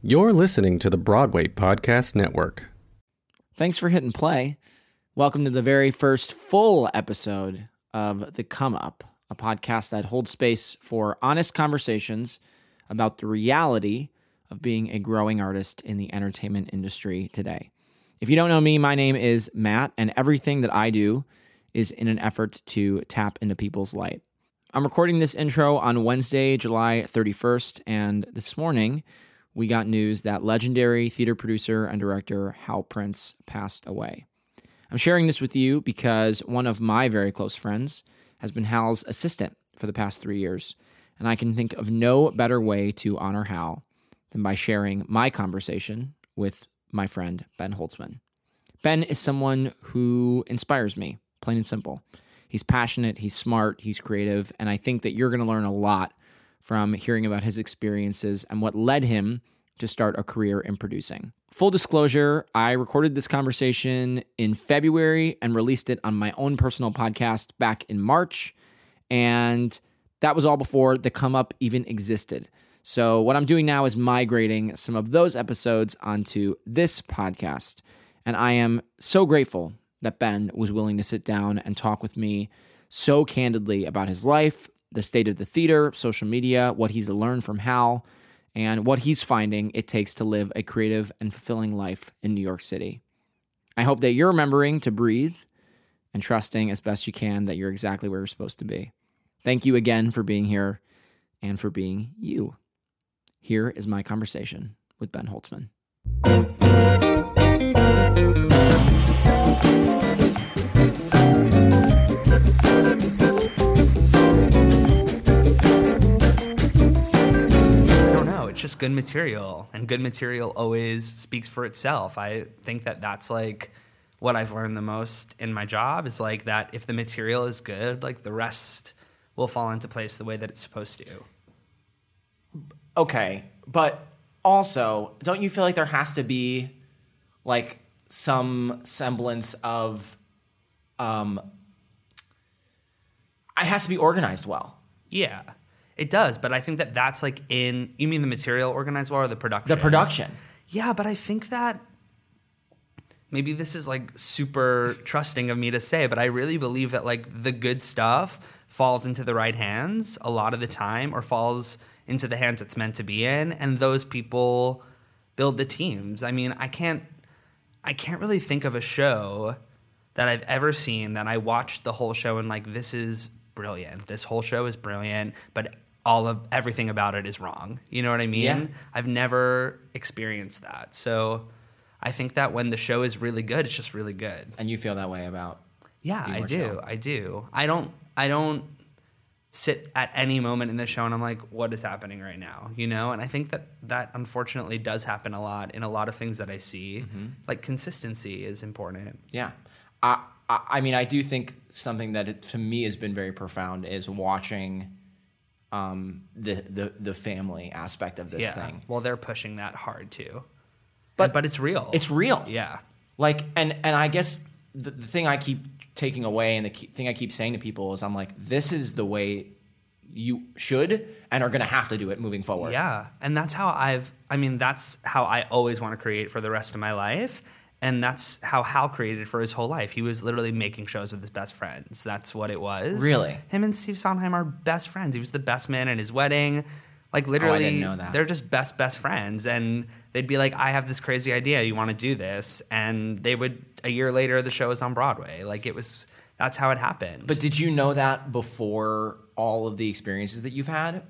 You're listening to the Broadway Podcast Network. Thanks for hitting play. Welcome to the very first full episode of The Come Up, a podcast that holds space for honest conversations about the reality of being a growing artist in the entertainment industry today. If you don't know me, my name is Matt, and everything that I do is in an effort to tap into people's light. I'm recording this intro on Wednesday, July 31st, and this morning we got news that legendary theater producer and director Hal Prince passed away. I'm sharing this with you because one of my very close friends has been Hal's assistant for the past three years, and I can think of no better way to honor Hal than by sharing my conversation with my friend Ben Holtzman. Ben is someone who inspires me, plain and simple. He's passionate, he's smart, he's creative, and I think that you're going to learn a lot from hearing about his experiences and what led him to start a career in producing. Full disclosure, I recorded this conversation in February and released it on my own personal podcast back in March. And that was all before the come up even existed. So, what I'm doing now is migrating some of those episodes onto this podcast. And I am so grateful that Ben was willing to sit down and talk with me so candidly about his life, the state of the theater, social media, what he's learned from Hal, and what he's finding it takes to live a creative and fulfilling life in New York City. I hope that you're remembering to breathe and trusting as best you can that you're exactly where you're supposed to be. Thank you again for being here and for being you. Here is my conversation with Ben Holtzman. It's just good material, and good material always speaks for itself. I think that that's like what I've learned the most in my job is like that if the material is good, like the rest will fall into place the way that it's supposed to. Okay, but also, don't you feel like there has to be like some semblance of um it has to be organized well. Yeah, it does. But I think that that's like in. You mean the material organized well or the production? The production. Yeah, but I think that maybe this is like super trusting of me to say, but I really believe that like the good stuff falls into the right hands a lot of the time or falls into the hands it's meant to be in and those people build the teams. I mean, I can't I can't really think of a show that I've ever seen that I watched the whole show and like this is brilliant. This whole show is brilliant, but all of everything about it is wrong. You know what I mean? Yeah. I've never experienced that. So I think that when the show is really good, it's just really good. And you feel that way about Yeah, I do. show. I do. I don't I don't sit at any moment in the show and I'm like, what is happening right now? You know? And I think that that unfortunately does happen a lot in a lot of things that I see. Mm-hmm. Like consistency is important. Yeah. I, I I mean, I do think something that it, to me has been very profound is watching um, the, the the family aspect of this yeah. thing. Well, they're pushing that hard too. But- But but it's real. It's real. yeah. Like, and and I guess the, the thing I keep taking away and the key, thing I keep saying to people is, I'm like, this is the way you should and are going to have to do it moving forward. Yeah. And that's how I've, I mean, that's how I always want to create for the rest of my life. And that's how Hal created for his whole life. He was literally making shows with his best friends. That's what it was. Really? Him and Steve Sondheim are best friends. He was the best man at his wedding. Like literally, didn't know that. they're just best best friends, and they'd be like, "I have this crazy idea. You want to do this?" And they would. A year later, the show was on Broadway. Like it was. That's how it happened. But did you know that before all of the experiences that you've had?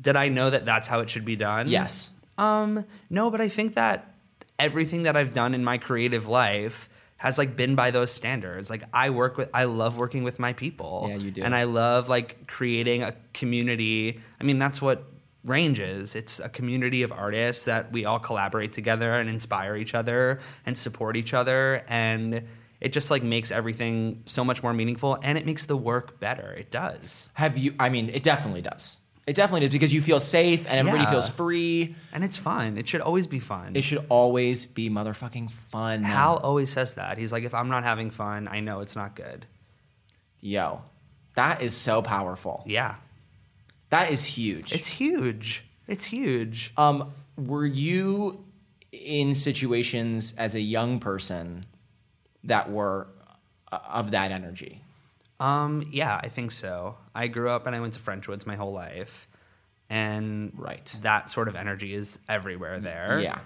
did I know that that's how it should be done? Yes. Um, no, but I think that everything that I've done in my creative life has like been by those standards. Like I work with I love working with my people. Yeah, you do. And I love like creating a community. I mean, that's what Range is. It's a community of artists that we all collaborate together and inspire each other and support each other and it just like makes everything so much more meaningful and it makes the work better. It does. Have you? I mean, it definitely does. It definitely does because you feel safe and everybody Yeah. feels free. And it's fun. It should always be fun. It should always be motherfucking fun. Hal always says that. He's like, if I'm not having fun, I know it's not good. Yo, that is so powerful. Yeah. That is huge. It's huge. It's huge. um, were you in situations as a young person that were uh, of that energy? Um, yeah, I think so. I grew up and I went to Frenchwoods my whole life. And Right. that sort of energy is everywhere there. Yeah.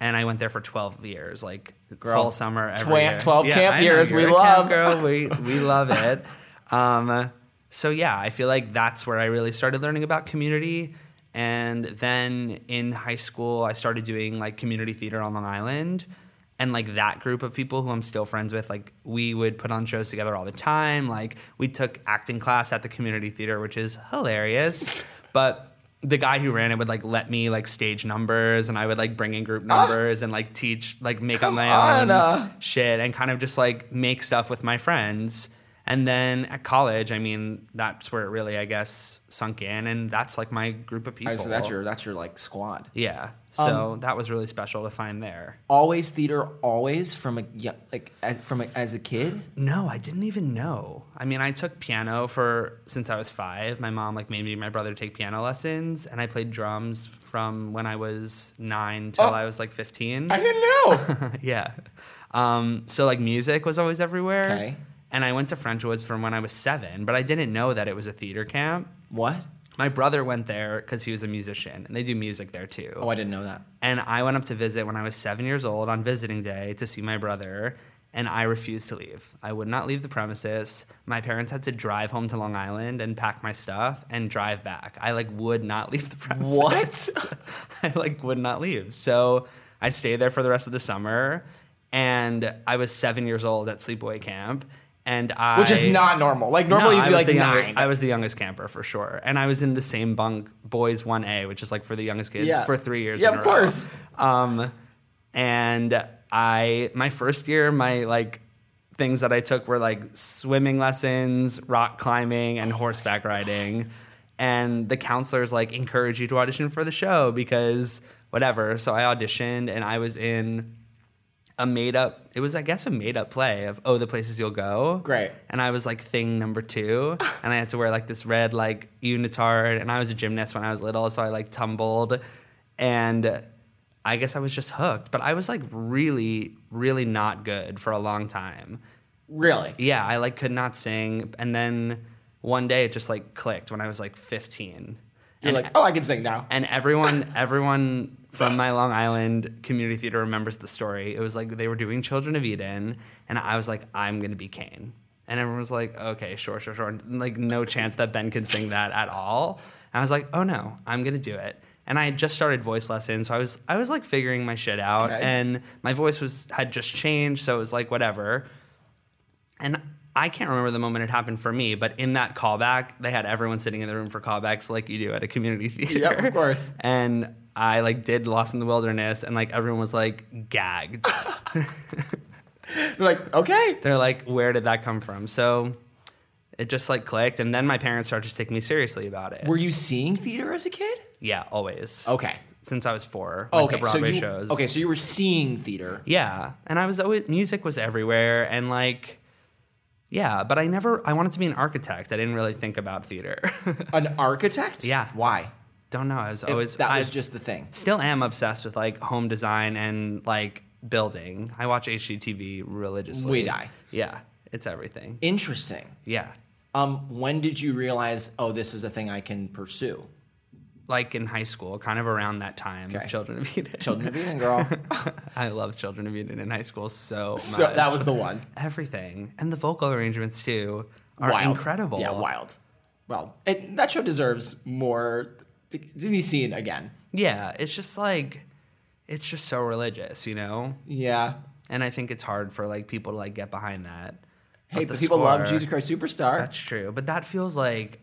And I went there for 12 years, like Girl, full summer every twa- year. 12 camp I years, we camp love. girl. We, we love it. Um, so yeah, I feel like that's where I really started learning about community. And then in high school, I started doing like community theater on Long Island. And like that group of people who I'm still friends with, like we would put on shows together all the time. Like we took acting class at the community theater, which is hilarious. But the guy who ran it would like let me like stage numbers and I would like bring in group numbers and like teach like make up my on, own uh. shit and kind of just like make stuff with my friends. And then at college, I mean, that's where it really, I guess, sunk in, and that's like my group of people. so that's your that's your like squad. yeah. So that was really special to find there. Always theater, always from a yeah, like from a, as a kid. No, I didn't even know. I mean, I took piano for since I was five. My mom like made me and my brother take piano lessons, and I played drums from when I was nine till Oh. I was like fifteen. I didn't know. yeah. Um, so like music was always everywhere. Okay. And I went to Frenchwoods from when I was seven, but I didn't know that it was a theater camp. what? My brother went there because he was a musician, and they do music there too. Oh, I didn't know that. And I went up to visit when I was seven years old on visiting day to see my brother, and I refused to leave. I would not leave the premises. My parents had to drive home to Long Island and pack my stuff and drive back. I like would not leave the premises. What? I like would not leave. So I stayed there for the rest of the summer, and I was seven years old at sleepaway camp. And I, Which is not normal. Like normally no, you'd be like the younger- nine. I was the youngest camper for sure, and I was in the same bunk, boys one A, which is like for the youngest kids, Yeah. for three years. Yeah, in of a row. course. Um, and I, my first year, my like things that I took were like swimming lessons, rock climbing, and horseback riding. And the counselors like encourage you to audition for the show because whatever. So I auditioned, and I was in a made up it was i guess a made up play of oh the places you'll go Great. and i was like thing number two and i had to wear like this red like unitard and i was a gymnast when i was little so i like tumbled and i guess i was just hooked but i was like really really not good for a long time really. yeah i like could not sing and then one day it just like clicked when i was like 15 You're and like, oh, I can sing now. and everyone everyone from my Long Island community theater remembers the story. It was like they were doing Children of Eden, and I was like, I'm gonna be Cain. And everyone was like, okay, sure, sure, sure. And, like, no chance that Ben could sing that at all. And I was like, oh no, I'm gonna do it. And I had just started voice lessons, so I was I was like figuring my shit out, Okay. and my voice was had just changed, so it was like whatever. And I can't remember the moment it happened for me, but in that callback, they had everyone sitting in the room for callbacks like you do at a community theater. Yep, of course. And I like did Lost in the Wilderness, and like everyone was like gagged. They're like, okay. They're like, where did that come from? So it just like clicked, and then my parents started to take me seriously about it. Were you seeing theater as a kid? yeah, always. Okay. Since I was four, went Okay. to Broadway so you, shows. Okay, so you were seeing theater. Yeah, and I was always music was everywhere, and like, yeah, but I never. I wanted to be an architect. I didn't really think about theater. An architect? Yeah. Why? Don't know. I was It- always that was I just the thing. Still am obsessed with like home design and like building. I watch HGTV religiously. We die. Yeah, it's everything. Interesting. Yeah, Um, when did you realize, oh, this is a thing I can pursue? like in high school, kind of around that time Okay. Children of Eden. Children of Eden, girl. I love Children of Eden in high school so much. so that was the one. everything, and the vocal arrangements too are wild. incredible. Yeah, wild. Well, it, that show deserves more to, to be seen again. Yeah, it's just like it's just so religious, you know? Yeah. And I think it's hard for like people to like get behind that. Hey, the but people love Jesus Christ Superstar. That's true, but that feels like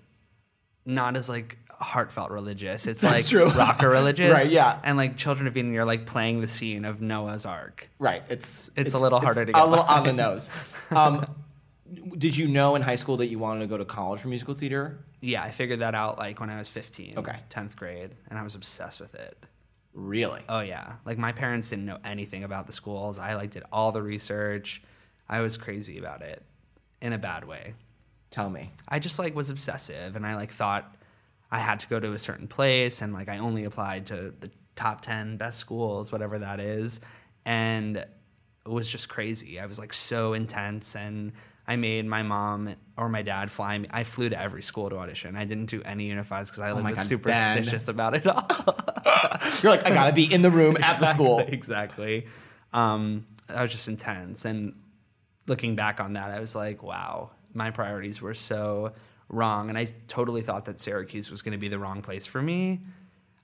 not as like heartfelt religious. It's That's like true. rocker religious, Right, yeah. And like Children of Eden, you're like playing the scene of Noah's Ark. right. It's It's a little harder to get a little on the nose. Um, did you know in high school that you wanted to go to college for musical theater? Yeah, I figured that out like when I was 15, Okay. 10th grade, and I was obsessed with it. Really? Oh yeah, like my parents didn't know anything about the schools. I like did all the research. I was crazy about it in a bad way. Tell me. I just like was obsessive and I like thought I had to go to a certain place and like I only applied to the top 10 best schools, whatever that is. And it was just crazy. I was like so intense and I made my mom or my dad fly me. I flew to every school to audition. I didn't do any unifieds because I Oh was God, superstitious about it all. You're like, I gotta be in the room at the school. exactly. Um, I was just intense. And looking back on that, I was like, wow, my priorities were so wrong. And I totally thought that Syracuse was going to be the wrong place for me.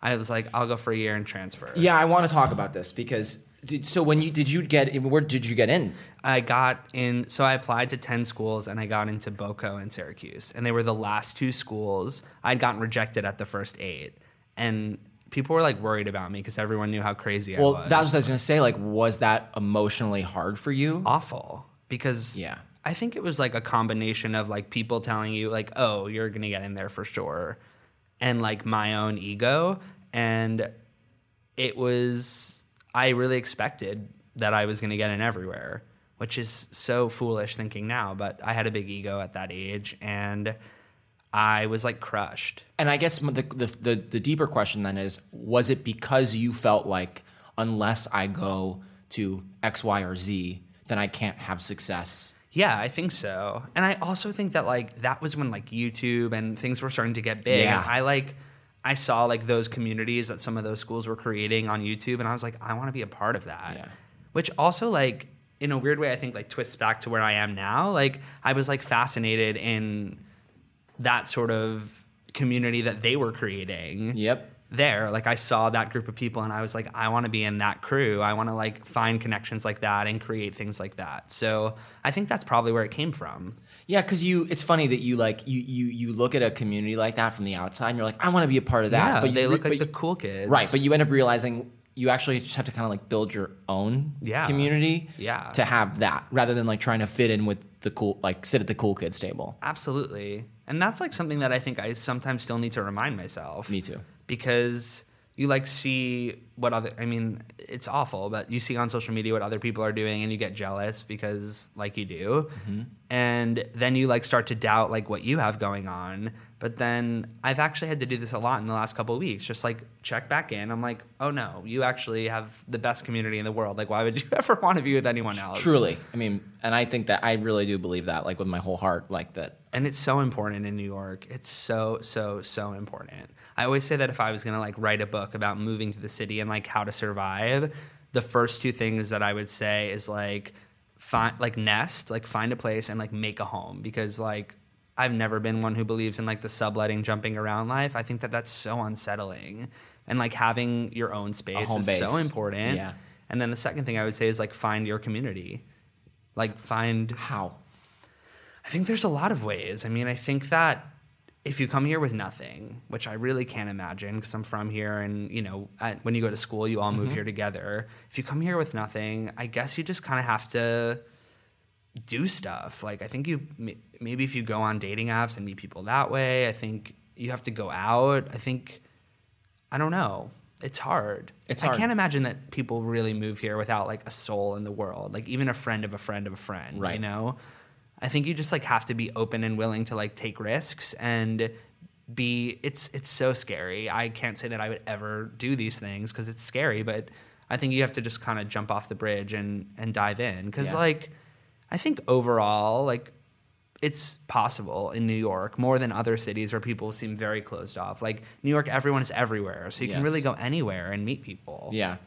I was like, I'll go for a year and transfer. Yeah, I want to talk about this because did, so when you did you get where did you get in? I got in, so I applied to 10 schools and I got into Boco and Syracuse. And they were the last two schools. I'd gotten rejected at the first eight. And people were like worried about me because everyone knew how crazy I was. Well, that's what I was gonna say. Like, was that emotionally hard for you? awful because Yeah. I think it was like a combination of like people telling you like, "Oh, you're going to get in there for sure." And like my own ego and it was I really expected that I was going to get in everywhere, which is so foolish thinking now, but I had a big ego at that age and I was like crushed. And I guess the, the the the deeper question then is: Was it because you felt like unless I go to X, Y, or Z, then I can't have success? Yeah, I think so. And I also think that like that was when like YouTube and things were starting to get big. Yeah. And I like I saw like those communities that some of those schools were creating on YouTube and I was like, I want to be a part of that. Yeah. Which also like in a weird way I think like twists back to where I am now. Like I was like fascinated in that sort of community that they were creating Yep. there like i saw that group of people and i was like i want to be in that crew i want to like find connections like that and create things like that so i think that's probably where it came from Yeah, because you. It's funny that you like you you you look at a community like that from the outside, and you're like, I want to be a part of that. yeah but you they look but like the cool kids right. But you end up realizing you actually just have to kind of like build your own Yeah. community. Yeah. To have that rather than like trying to fit in with the cool like sit at the cool kids table. absolutely and that's like something that i think i sometimes still need to remind myself Me too. because you like see what other i mean it's awful but you see on social media what other people are doing and you get jealous because like you do. Mm-hmm. And then you like start to doubt like what you have going on but then i've actually had to do this a lot in the last couple of weeks just like check back in i'm like oh no you actually have the best community in the world like why would you ever want to be with anyone else Truly, I mean, and I think that I really do believe that, like with my whole heart, like that. and it's so important in New York. It's so so so important. I always say that if I was going to like write a book about moving to the city and like how to survive, the first two things that I would say is like find like nest, like find a place and like make a home because like I've never been one who believes in like the subletting jumping around life. I think that that's so unsettling. And like having your own space is base. so important. Yeah. And then the second thing I would say is like find your community. Like find How? I think there's a lot of ways. I mean, I think that if you come here with nothing, which I really can't imagine because I'm from here and, you know, at, when you go to school, you all move mm-hmm. here together. If you come here with nothing, I guess you just kind of have to do stuff. Like, I think you maybe if you go on dating apps and meet people that way, I think you have to go out. I think, I don't know. It's hard. It's I can't imagine that people really move here without like a soul in the world, like even a friend of a friend of a friend. Right. You know, I think you just like have to be open and willing to like take risks and be. It's it's so scary. I can't say that I would ever do these things because it's scary, but I think you have to just kind of jump off the bridge and and dive in because Yeah. like I think overall like it's possible in New York more than other cities where people seem very closed off. Like New York, everyone is everywhere, so you can really go anywhere and meet people. Yeah.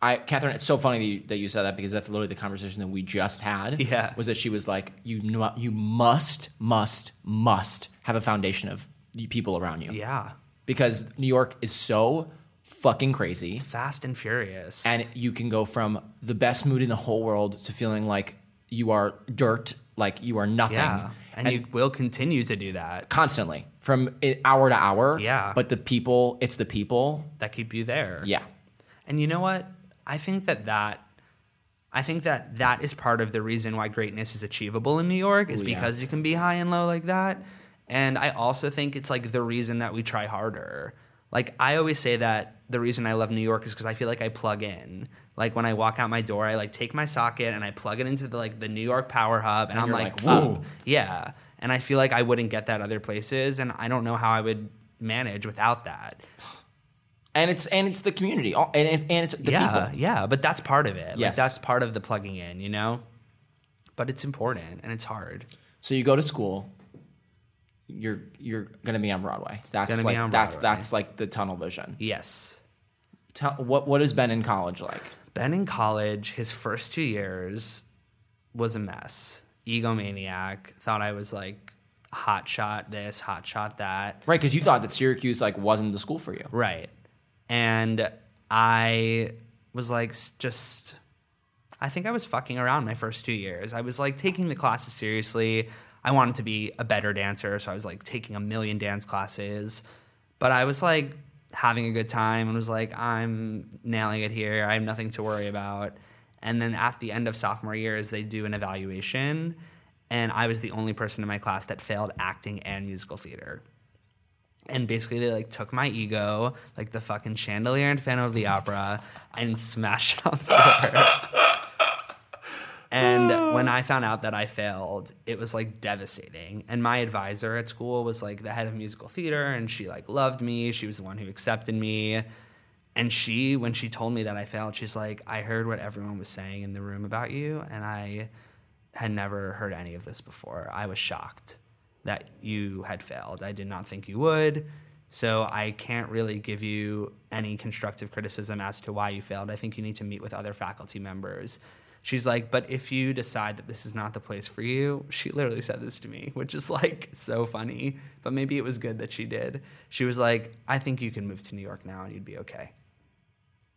I, Catherine, it's so funny that you, that you said that because that's literally the conversation that we just had. Yeah. Was that she was like, you know, you must, must, must have a foundation of people around you. Yeah. Because New York is so fucking crazy. Fast and furious. And you can go from the best mood in the whole world to feeling like you are dirt, like you are nothing. yeah. And, you will continue to do that. constantly from hour to hour. Yeah. But the people, it's the people. That keep you there. Yeah. And you know what? I think that that I think that that is part of the reason why greatness is achievable in New York is Ooh, yeah. because you can be high and low like that. And I also think it's like the reason that we try harder. Like I always say that the reason I love New York is because I feel like I plug in. Like when I walk out my door, I like take my socket and I plug it into the like the New York Power Hub, and, I'm like, like, whoa, yeah. And I feel like I wouldn't get that other places, and I don't know how I would manage without that. and it's and it's the community, All- and it's, and it's the yeah, people. yeah, but that's part of it. Like Yes. that's part of the plugging in, you know. But it's important and it's hard. So you go to school. You're you're gonna be on Broadway. That's Gonna be like on that's that's like the tunnel vision. Yes. Tell, what what has Ben in college like? Ben in college, his first two years was a mess. Egomaniac, thought I was like hot shot this, hot shot that. Right, because you thought that Syracuse like wasn't the school for you. Right. And I was like, just, I think I was fucking around my first two years. I was like taking the classes seriously. I wanted to be a better dancer, so I was like taking a million dance classes. But I was like having a good time and was like, I'm nailing it here. I have nothing to worry about. And then at the end of sophomore years, they do an evaluation. And I was the only person in my class that failed acting and musical theater and basically they like took my ego, like the fucking chandelier in Phantom of the Opera, and smashed it on the floor. And when I found out that I failed, it was like devastating. And my advisor at school was like the head of musical theater, and she like loved me. She was the one who accepted me. And she, when she told me that I failed, she's like, I heard what everyone was saying in the room about you, and I had never heard any of this before. I was shocked that you had failed. I did not think you would. So I can't really give you any constructive criticism as to why you failed. I think you need to meet with other faculty members. She's like, but if you decide that this is not the place for you, she literally said this to me, which is like so funny. But maybe it was good that she did. She was like, I think you can move to New York now and you'd be okay.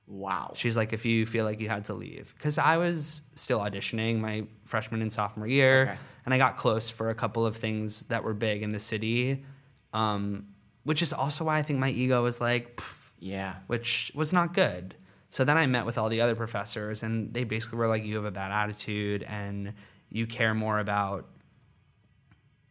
Wow. She's like, if you feel like you had to leave, because I was still auditioning my freshman and sophomore year, Okay. and I got close for a couple of things that were big in the city, um, which is also why I think my ego was like, Yeah. which was not good. So then I met with all the other professors, and they basically were like, you have a bad attitude, and you care more about,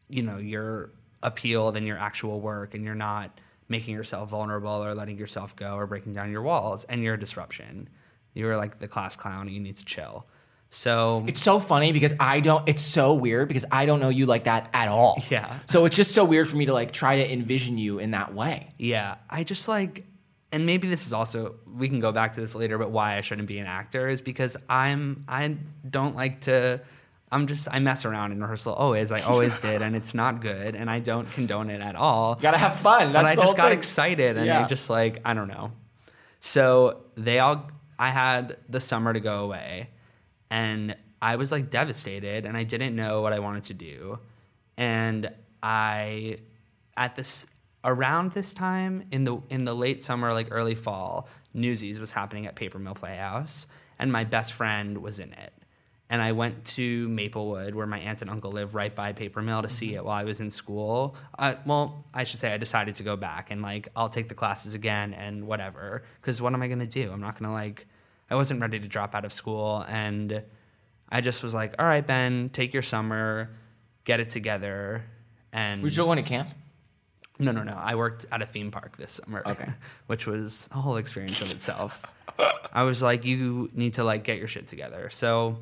you know, your appeal than your actual work, and you're not making yourself vulnerable or letting yourself go or breaking down your walls, and you're a disruption. You're like the class clown, and you need to chill. So It's so funny because I don't. It's so weird because I don't know you like that at all. Yeah. So it's just so weird for me to like try to envision you in that way. Yeah, I just like, and maybe this is also we can go back to this later, but why I shouldn't be an actor is because I'm I don't like to. I'm just I mess around in rehearsal always. I always did, and it's not good, and I don't condone it at all. You gotta have fun. but I the just whole got thing. excited, and Yeah. I just like I don't know. So they all I had the summer to go away, and I was like devastated, and I didn't know what I wanted to do, and I at this around this time in the in the late summer, like early fall, Newsies was happening at Paper Mill Playhouse, and my best friend was in it. And I went to Maplewood, where my aunt and uncle live, right by Paper Mill, to see it while I was in school. Uh, well, I should say I decided to go back and like I'll take the classes again and whatever. Because what am I gonna do? I'm not gonna like. I wasn't ready to drop out of school, and I just was like, "All right, Ben, take your summer, get it together." And Were you still going to camp? No, no, no. I worked at a theme park this summer. Okay. Which was a whole experience of itself. I was like, you need to like get your shit together. So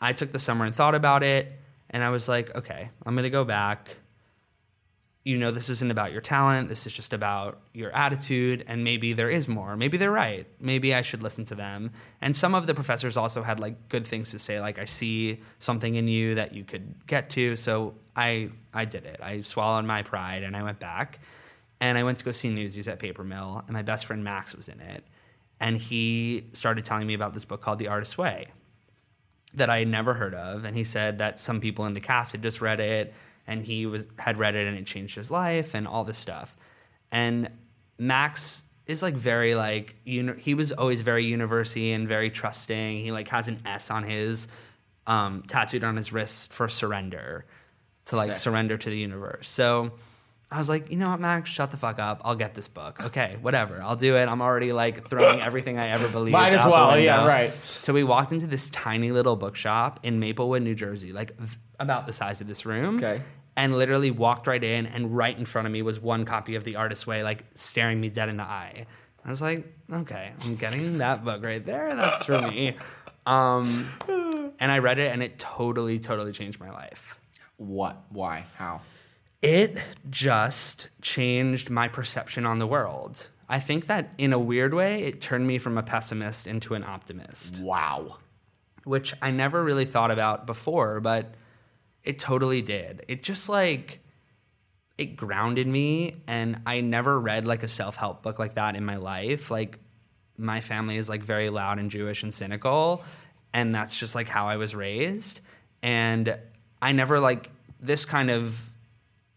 I took the summer and thought about it, and I was like, okay, I'm gonna go back. You know, this isn't about your talent. This is just about your attitude, and maybe there is more. Maybe they're right. Maybe I should listen to them. And some of the professors also had like good things to say, like I see something in you that you could get to. So I I did it. I swallowed my pride and I went back, and I went to go see Newsies at Paper Mill, and my best friend Max was in it, and he started telling me about this book called The Artist's Way that I had never heard of, and he said that some people in the cast had just read it, and he was had read it and it changed his life and all this stuff. And Max is like very like uni- he was always very university and very trusting. He like has an S on his um, tattooed on his wrist for surrender to like Sick. surrender to the universe. So I was like, you know what, Max, shut the fuck up. I'll get this book. Okay, whatever. I'll do it. I'm already like throwing everything I ever believed. Might as out the well, yeah, right. So we walked into this tiny little bookshop in Maplewood, New Jersey, like about the size of this room. Okay. And literally walked right in, and right in front of me was one copy of The Artist's Way, like staring me dead in the eye. I was like, okay, I'm getting that book right there. That's for me. Um, and I read it, and it totally, totally changed my life. What? Why? How? It just changed my perception on the world. I think that in a weird way, it turned me from a pessimist into an optimist, Wow. which I never really thought about before, but it totally did. It just like it grounded me and I never read like a self-help book like that in my life. Like my family is like very loud and Jewish and cynical and that's just like how I was raised and I never like this kind of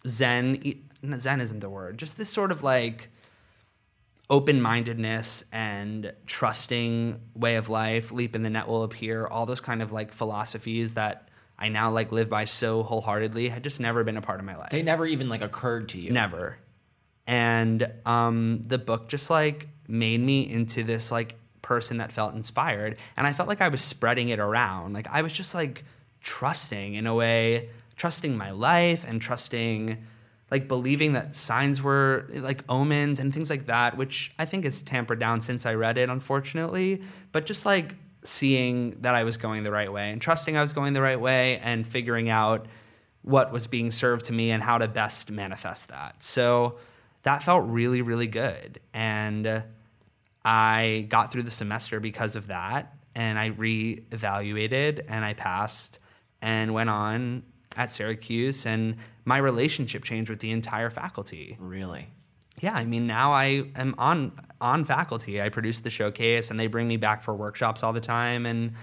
zen zen isn't the word. Just this sort of like open-mindedness and trusting way of life, leap in the net will appear, all those kind of like philosophies that I now like live by so wholeheartedly had just never been a part of my life. They never even like occurred to you. Never. And um, the book just like made me into this like person that felt inspired. And I felt like I was spreading it around. Like I was just like trusting in a way, trusting my life and trusting like believing that signs were like omens and things like that, which I think is tampered down since I read it, unfortunately. But just like seeing that I was going the right way and trusting I was going the right way and figuring out what was being served to me and how to best manifest that. So that felt really, really good. And I got through the semester because of that. And I reevaluated and I passed and went on at Syracuse. And my relationship changed with the entire faculty. Really? Yeah, I mean now I am on on faculty. I produce the showcase and they bring me back for workshops all the time and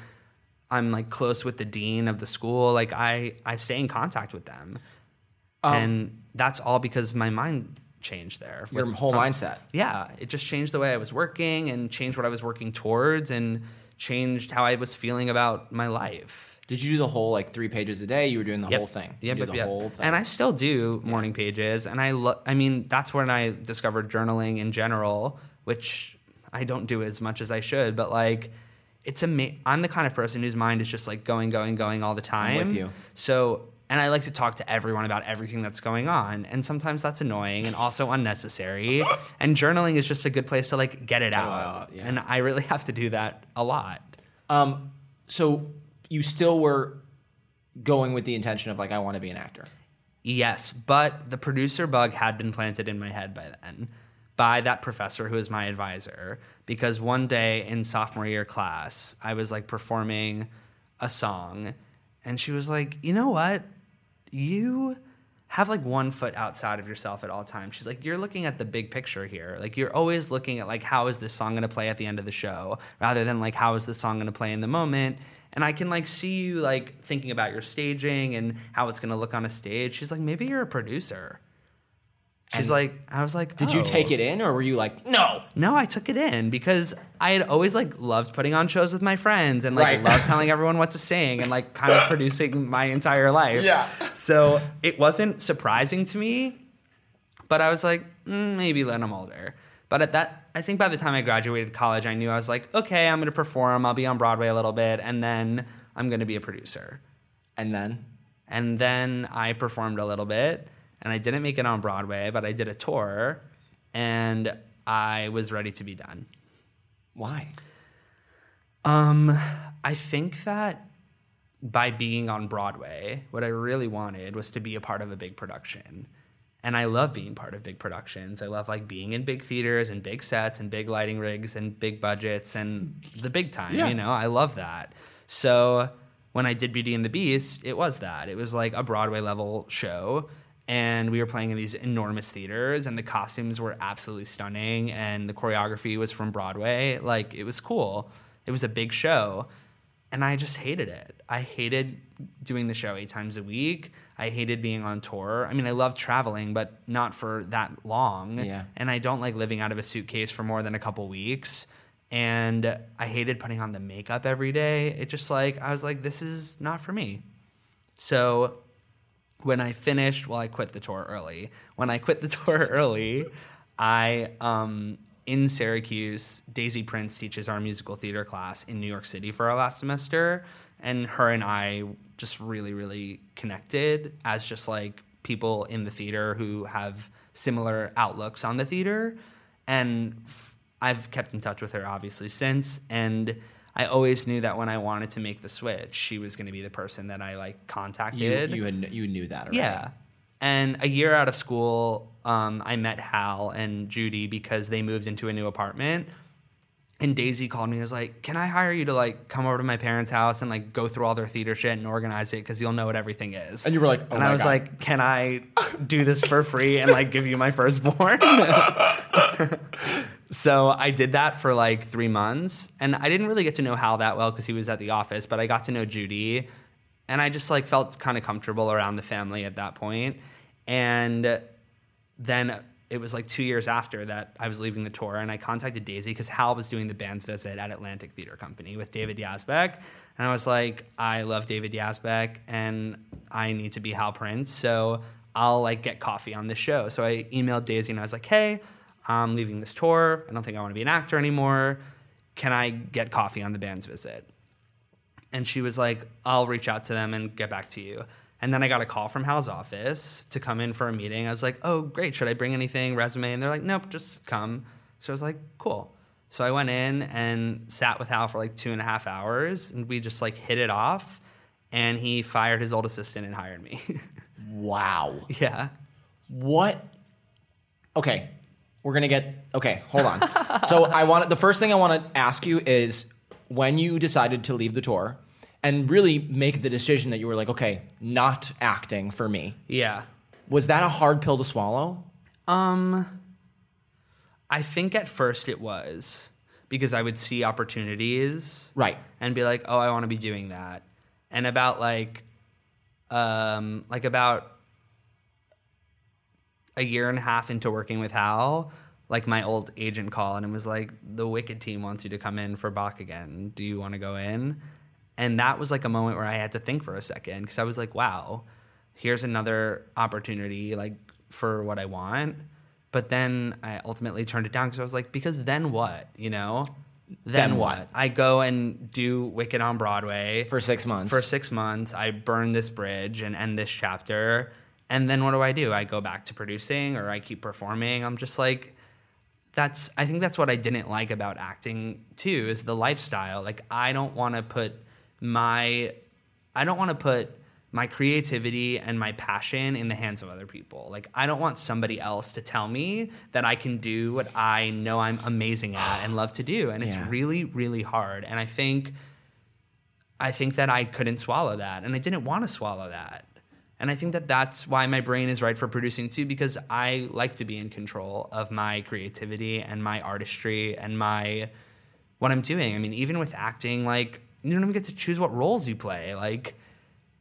I'm like close with the dean of the school. Like I I stay in contact with them. Um, and that's all because my mind changed there. Your with- whole from- mindset. Yeah, it just changed the way I was working and changed what I was working towards and changed how I was feeling about my life. Did you do the whole like three pages a day? You were doing the Yep. whole thing. You Yep, yep, the yep. whole thing. And I still do morning pages, and I lo- I mean that's when I discovered journaling in general, which I don't do as much as I should, but like it's a ama- I'm the kind of person whose mind is just like going, going, going all the time. with you. So. And I like to talk to everyone about everything that's going on. And sometimes that's annoying and also unnecessary. and journaling is just a good place to like get it out. out, yeah. And I really have to do that a lot. um, so you still were going with the intention of like I want to be an actor. Yes, but the producer bug had been planted in my head by then by that professor who was my advisor because one day in sophomore year class, I was like performing a song and she was like, "You know what? You have like one foot outside of yourself at all times." She's like, "You're looking at the big picture here. Like you're always looking at like how is this song to play at the end of the show rather than like how is this song to play in the moment." And I can like see you like thinking about your staging and how it's to look on a stage. She's like, "Maybe you're a producer." She's And like, I was like, Did you "Oh." take it in or were you like no? No, I took it in because I had always like loved putting on shows with my friends and like Right. loved telling everyone what to sing and like kind of producing my entire life. Yeah. So it wasn't surprising to me, but I was like, mm, maybe when I'm older. But at that, I think by the time I graduated college, I knew I was like, okay, I'm going to perform. I'll be on Broadway a little bit, and then I'm going to be a producer. And then And then I performed a little bit, and I didn't make it on Broadway, but I did a tour, and I was ready to be done. why? Um, I think that by being on Broadway, what I really wanted was to be a part of a big production. And I love being part of big productions. I love like being in big theaters and big sets and big lighting rigs and big budgets and the big time, Yeah. you know? I love that. So when I did Beauty and the Beast, it was that. It was like a Broadway level show and we were playing in these enormous theaters and the costumes were absolutely stunning and the choreography was from Broadway. Like it was cool. It was a big show and I just hated it. I hated doing the show eight times a week. I hated being on tour. I mean, I love traveling, but not for that long. Yeah. And I don't like living out of a suitcase for more than a couple weeks. And I hated putting on the makeup every day. It just like, I was like, this is not for me. So when I finished, well, I quit the tour early. When I quit the tour early, I, um, in Syracuse, Daisy Prince teaches our musical theater class in New York City for our last semester. And her and I just really, really connected as just like people in the theater who have similar outlooks on the theater. And f- I've kept in touch with her obviously since. And I always knew that when I wanted to make the switch, she was going to be the person that I like You contacted. you had, you knew that already. Yeah. And a year out of school, um, I met Hal and Judy because they moved into a new apartment. And Daisy called me and was like, Can I hire you to like come over to my parents' house and like go through all their theater shit and organize it because you'll know what everything is? And you were like, oh and I was God. like, Can I do this for free and like give you my firstborn? so I did that for like three months. And I didn't really get to know Hal that well because he was at the office, but I got to know Judy. And I just like felt kind of comfortable around the family at that point. And then it was like two years after that I was leaving the tour, and I contacted Daisy because Hal was doing the band's visit at Atlantic Theater Company with David Yazbek, and I was like, I love David Yazbek, and I need to be Hal Prince, so I'll like get coffee on this show. So I emailed Daisy and I was like, Hey, I'm leaving this tour. I don't think I want to be an actor anymore. Can I get coffee on the band's visit? And she was like, I'll reach out to them and get back to you. And then I got a call from Hal's office to come in for a meeting. I was like, oh, great. Should I bring anything, resume? And they're like, nope, just come. So I was like, cool. So I went in and sat with Hal for like two and a half hours and we just like hit it off. And he fired his old assistant and hired me. Wow. yeah. What? Okay, we're gonna get. Okay, hold on. so I want the first thing I want to ask you is when you decided to leave the tour and really make the decision that you were like, okay, not acting for me. Yeah. Was that a hard pill to swallow? Um, I think at first it was because I would see opportunities Right. and be like, "Oh, I want to be doing that." And about like, um, like about a year and a half into working with Hal, like my old agent called and was like, "The Wicked team wants you to come in for Boq again. Do you want to go in?" And that was like a moment where I had to think for a second because I was like, "Wow, here's another opportunity like for what I want." But then I ultimately turned it down because I was like, "Because then what? You know?" Then, Then what? what? I go and do Wicked on Broadway For six months. for six months. I burn this bridge and end this chapter. And then what do I do? I go back to producing or I keep performing. I'm just like, that's, I think that's what I didn't like about acting too, is the lifestyle. Like, I don't want to put my, I don't want to put my creativity and my passion in the hands of other people. Like, I don't want somebody else to tell me that I can do what I know I'm amazing at and love to do. And it's Yeah. really, really hard. And I think, I think that I couldn't swallow that, and I didn't want to swallow that. And I think that that's why my brain is right for producing too, because I like to be in control of my creativity and my artistry and my what I'm doing. I mean, even with acting, like you don't even get to choose what roles you play. Like,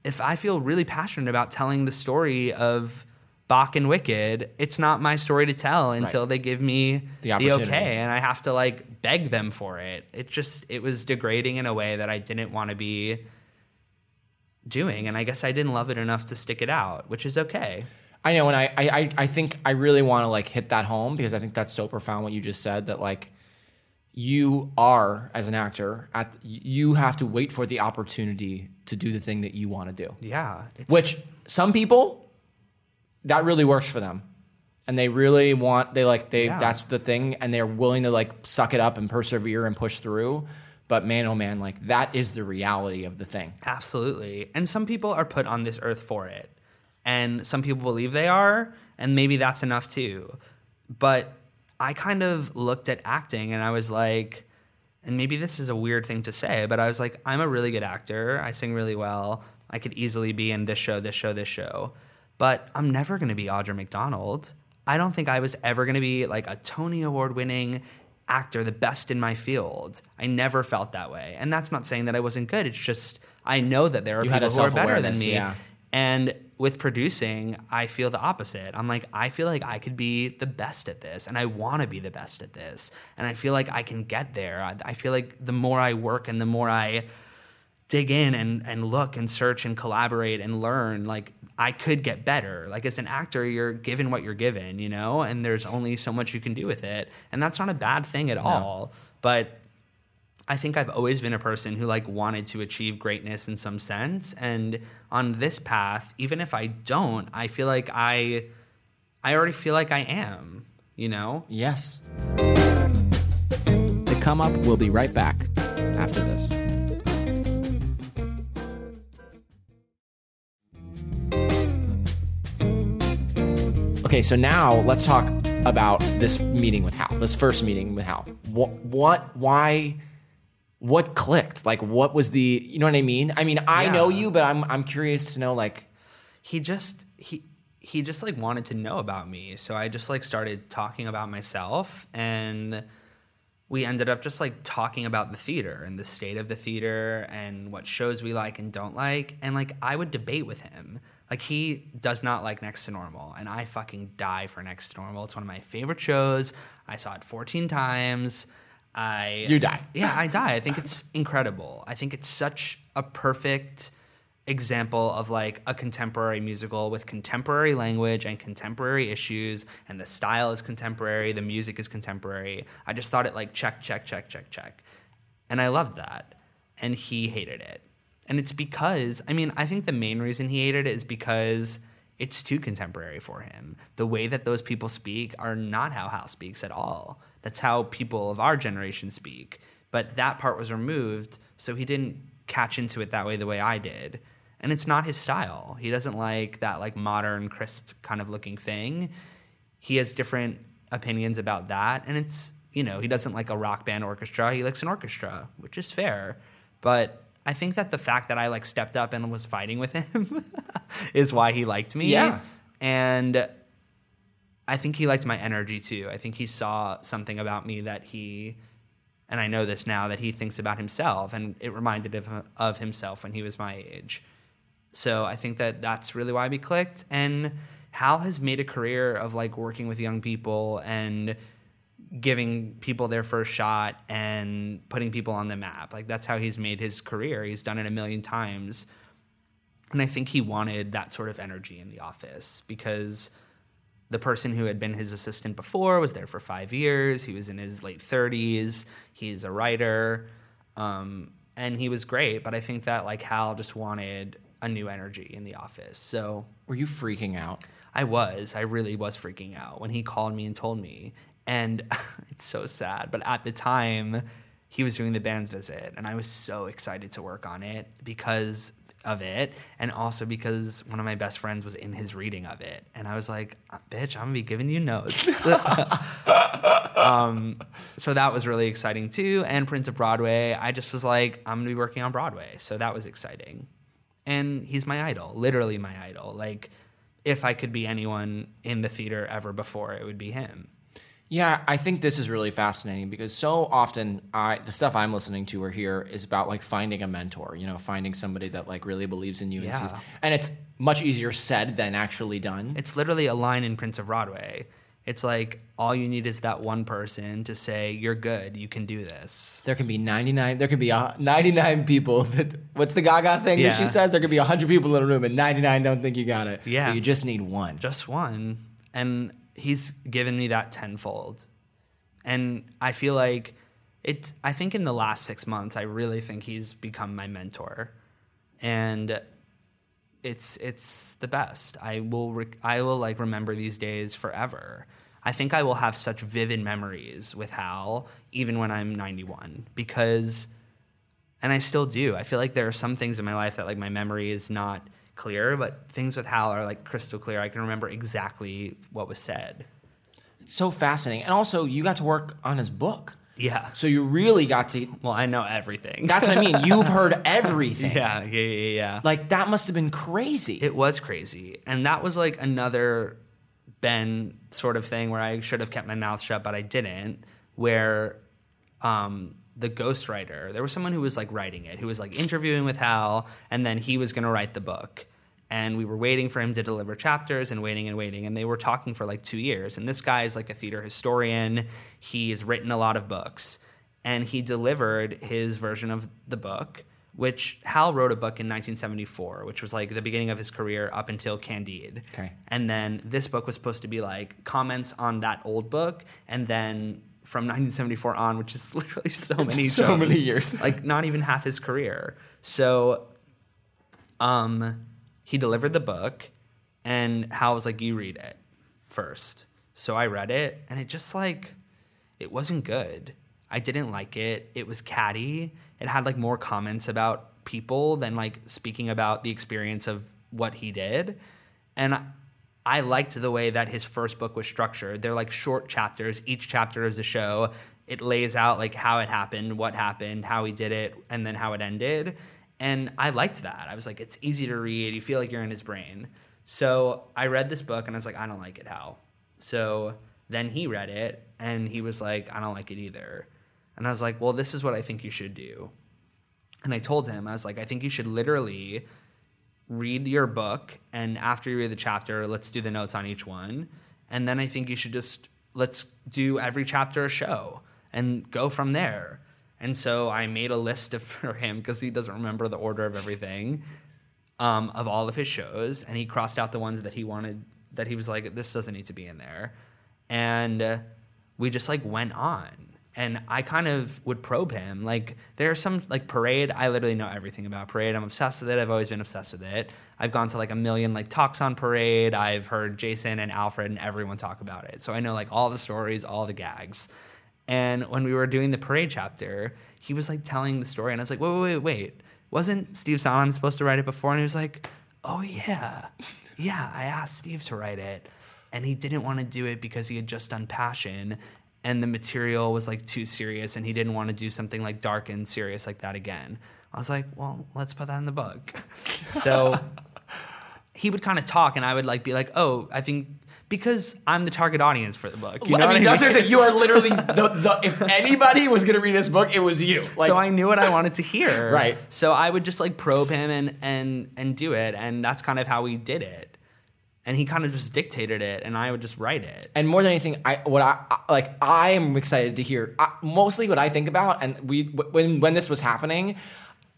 if I feel really passionate about telling the story of Boq and Wicked, it's not my story to tell until they give me The the, okay, and I have to like beg them for it. It just it was degrading in a way that I didn't want to be doing, and I guess I didn't love it enough to stick it out, which is okay. I know, and I, I- I think I really want to like hit that home because I think that's so profound what you just said that like you are as an actor at you have to wait for the opportunity to do the thing that you want to do. Yeah, Which some people that really works for them. And they really want they like they Yeah. that's the thing and they're willing to like suck it up and persevere and push through. But man oh man, like that is the reality of the thing. Absolutely. And some people are put on this earth for it. And some people believe they are, and maybe that's enough too. But I kind of looked at acting and I was like, and maybe this is a weird thing to say, but I was like, I'm a really good actor. I sing really well. I could easily be in this show, this show, this show. But I'm never going to be Audra McDonald. I don't think I was ever going to be like a Tony Award winning actor, the best in my field. I never felt that way. And that's not saying that I wasn't good. It's just I know that there are You people who are better than me. yeah. And with producing, I feel the opposite. I'm like, I feel like I could be the best at this, and I want to be the best at this. And I feel like I can get there. I, I feel like the more I work and the more I dig in and, and look and search and collaborate and learn, like I could get better. Like as an actor, you're given what you're given, you know, and there's only so much you can do with it. And that's not a bad thing at all. But I think I've always been a person who like wanted to achieve greatness in some sense. And on this path, even if I don't, I feel like I I already feel like I am, you know? Yes. The come up will be right back after this. Okay, so now let's talk about this meeting with Hal. This first meeting with Hal. What? What? Why? What clicked? Like, what was the? You know what I mean? I mean, I know you, but I'm I'm curious to know. Like, he just he he just like wanted to know about me so i just like started talking about myself and we ended up just like talking about the theater and the state of the theater and what shows we like and don't like and like i would debate with him like he does not like next to normal and i fucking die for next to normal it's one of my favorite shows i saw it 14 times i You die. yeah i die. I think it's incredible. I think it's such a perfect example of like a contemporary musical with contemporary language and contemporary issues and the style is contemporary the music is contemporary. I just thought it like check check check check check. And i loved that. And he hated it. And it's because i mean i think the main reason he hated it is because it's too contemporary for him. The way that those people speak are not how hal speaks at all that's how people of our generation speak but that part was removed so he didn't catch into it that way the way i did and it's not his style. He doesn't like that like modern crisp kind of looking thing. He has different opinions about that and it's, you know, he doesn't like a rock band orchestra. He likes an orchestra, which is fair. But I think that the fact that I like stepped up and was fighting with him is why he liked me. Yeah. And I think he liked my energy too. I think he saw something about me that he and I know this now that he thinks about himself and it reminded him of himself when he was my age. So I think that that's really why we clicked. And Hal has made a career of like working with young people and giving people their first shot and putting people on the map. Like that's how he's made his career. He's done it a million times. And I think he wanted that sort of energy in the office because the person who had been his assistant before was there for five years. He was in his late 30s. He's a writer. Um, and he was great. But I think that like Hal just wanted a new energy in the office. So were you freaking out? I was. I really was freaking out when he called me and told me. And it's so sad. But at the time, he was doing the band's visit, and I was so excited to work on it because of it, and also because one of my best friends was in his reading of it. And I was like, bitch, I'm gonna be giving you notes. um, so that was really exciting too. And Prince of Broadway, I just was like, I'm gonna be working on Broadway. So that was exciting. And he's my idol, literally my idol. Like, if I could be anyone in the theater ever before, it would be him. Yeah, I think this is really fascinating because so often I the stuff I'm listening to or hear is about like finding a mentor, you know, finding somebody that like really believes in you and Yeah. sees and it's much easier said than actually done. It's literally a line in Prince of Broadway. It's like all you need is that one person to say, You're good, you can do this. There can be 99 there can be uh, 99 people that what's the gaga thing that she says there could be 100 people in a room and 99 don't think you got it. Yeah. But you just need one. Just one. And he's given me that tenfold. And I feel like it's, I think in the last six months, I really think he's become my mentor. And it's it's the best. I will rec- I will like remember these days forever. I think I will have such vivid memories with Hal even when I'm 91 because and I still do. I feel like there are some things in my life that like my memory is not clear, but things with Hal are like crystal clear. I can remember exactly what was said. It's so fascinating. And also you got to work on his book. Yeah. So you really got to Well, I know everything. That's what I mean. You've heard everything. yeah, yeah, yeah, yeah. Like that must have been crazy. It was crazy. And that was like another Ben sort of thing where I should have kept my mouth shut, but I didn't. Where um, the ghostwriter, there was someone who was like writing it, who was like interviewing with Hal, and then he was going to write the book. And we were waiting for him to deliver chapters and waiting and waiting. And they were talking for like two years. And this guy is like a theater historian. He has written a lot of books. And he delivered his version of the book which Hal wrote a book in 1974, which was like the beginning of his career up until Candide. Okay. And then this book was supposed to be like comments on that old book, and then from 1974 on, which is literally so many so many years. like not even half his career. So, um, he delivered the book, and Hal was like, "You read it first. So I read it, and it just like it wasn't good. I didn't like it. It was catty. It had like more comments about people than like speaking about the experience of what he did. And I, I liked the way that his first book was structured. They're like short chapters. Each chapter is a show. It lays out like how it happened, what happened, how he did it, and then how it ended. And I liked that. I was like, it's easy to read. You feel like you're in his brain. So I read this book and I was like, I don't like it, Hal? So then he read it and he was like, I don't like it either. And I was like, well, this is what I think you should do. And I told him, I was like, I think you should literally read your book and after you read the chapter, let's do the notes on each one. And then I think you should just let's do every chapter a show and go from there. And so I made a list of, for him because he doesn't remember the order of everything um, of all of his shows, and he crossed out the ones that he wanted that he was like, this doesn't need to be in there, and uh, we just like went on. And I kind of would probe him. Like there's some like Parade. I literally know everything about Parade. I'm obsessed with it. I've always been obsessed with it. I've gone to like a million like talks on Parade. I've heard Jason and Alfred and everyone talk about it. So I know like all the stories, all the gags. And when we were doing the Parade chapter, he was like telling the story, and I was like, wait, wait, wait, wait wasn't Steve Sondheim supposed to write it before? And he was like, oh, yeah. Yeah, I asked Steve to write it. And he didn't want to do it because he had just done Passion and the material was like too serious and he didn't want to do something like dark and serious like that again. I was like, well, let's put that in the book. so he would kind of talk and I would like be like, oh, I think because I'm the target audience for the book. You know I mean, what I mean? you are literally the, the, if anybody was going to read this book, it was you. Like, so I knew what I wanted to hear. right. So I would just like probe him and and and do it, and that's kind of how we did it. And he kind of just dictated it, and I would just write it. And more than anything, I what I like, I am excited to hear. I, mostly what I think about, and we when when this was happening,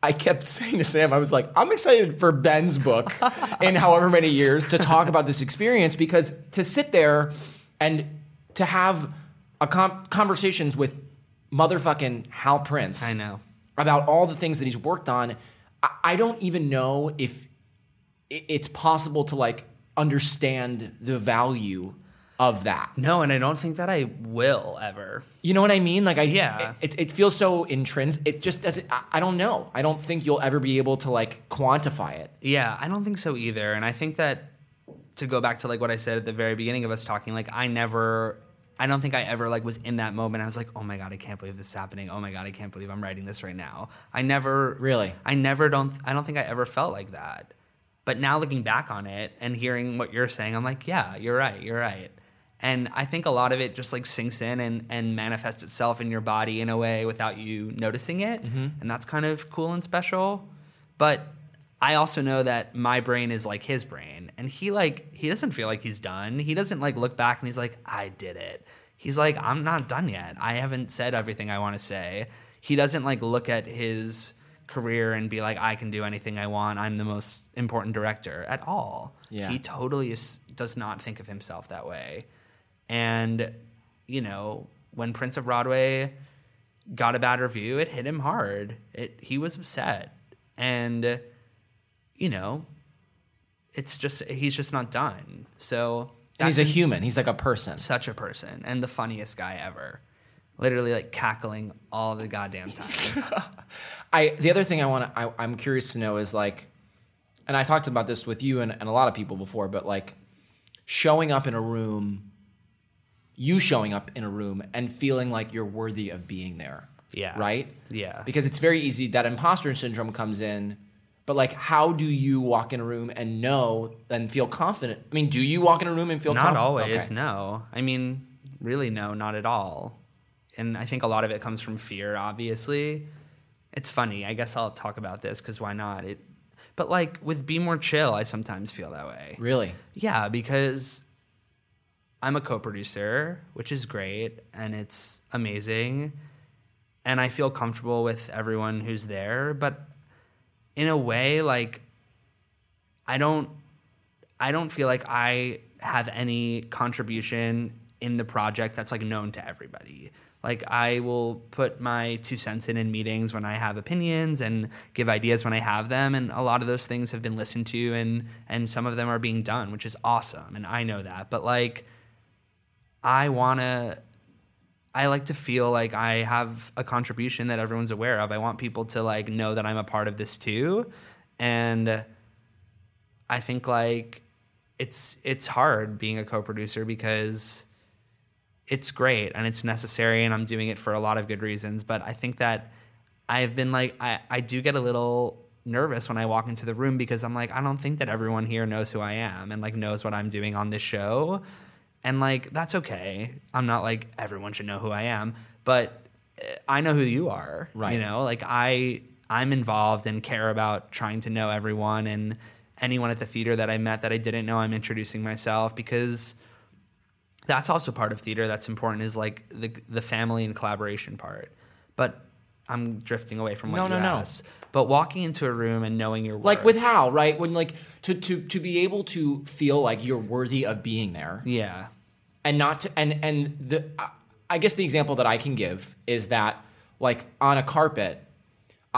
I kept saying to Sam, I was like, I'm excited for Ben's book in however many years to talk about this experience because to sit there and to have a com- conversations with motherfucking Hal Prince. I know. About all the things that he's worked on. I, I don't even know if it's possible to like understand the value of that. No, and I don't think that I will ever. You know what I mean? Like I yeah, it, it feels so intrinsic. It just doesn't. I, I don't know. I don't think you'll ever be able to like quantify it. Yeah, I don't think so either. And I think that to go back to like what I said at the very beginning of us talking, like I never. I don't think I ever like was in that moment. I was like, "Oh my god, I can't believe this is happening. Oh my god, I can't believe I'm writing this right now." I never really. I never don't. I don't think I ever felt like that. But now looking back on it and hearing what you're saying, I'm like, "Yeah, you're right. You're right." and i think a lot of it just like sinks in and, and manifests itself in your body in a way without you noticing it mm-hmm. and that's kind of cool and special but i also know that my brain is like his brain and he like he doesn't feel like he's done he doesn't like look back and he's like i did it he's like i'm not done yet i haven't said everything i want to say he doesn't like look at his career and be like i can do anything i want i'm the most important director at all yeah. he totally is, does not think of himself that way and, you know, when Prince of Broadway got a bad review, it hit him hard. It he was upset. And you know, it's just he's just not done. So and he's a human. He's like a person. Such a person. And the funniest guy ever. Literally like cackling all the goddamn time. I the other thing I want to I'm curious to know is like and I talked about this with you and, and a lot of people before, but like showing up in a room you showing up in a room and feeling like you're worthy of being there. Yeah. Right? Yeah. Because it's very easy that imposter syndrome comes in, but like how do you walk in a room and know and feel confident? I mean, do you walk in a room and feel not confident? always, okay. no. I mean, really no, not at all. And I think a lot of it comes from fear, obviously. It's funny. I guess I'll talk about this cuz why not? It but like with Be More Chill, I sometimes feel that way. Really? Yeah, because I'm a co-producer, which is great and it's amazing. And I feel comfortable with everyone who's there, but in a way like I don't I don't feel like I have any contribution in the project that's like known to everybody. Like I will put my two cents in in meetings when I have opinions and give ideas when I have them, and a lot of those things have been listened to and and some of them are being done, which is awesome, and I know that. But like I want to I like to feel like I have a contribution that everyone's aware of. I want people to like know that I'm a part of this too. And I think like it's it's hard being a co-producer because it's great and it's necessary and I'm doing it for a lot of good reasons. But I think that I've been like I, I do get a little nervous when I walk into the room because I'm like, I don't think that everyone here knows who I am and like knows what I'm doing on this show. And like that's okay. I'm not like everyone should know who I am, but eh, I know who you are. Right. You know, like I I'm involved and care about trying to know everyone and anyone at the theater that I met that I didn't know, I'm introducing myself because that's also part of theater that's important is like the the family and collaboration part. But I'm drifting away from what No, you no, no. asked. But walking into a room and knowing your like with Hal, right? When like to to to be able to feel like you're worthy of being there, yeah, and not to and and the I guess the example that I can give is that like on a carpet.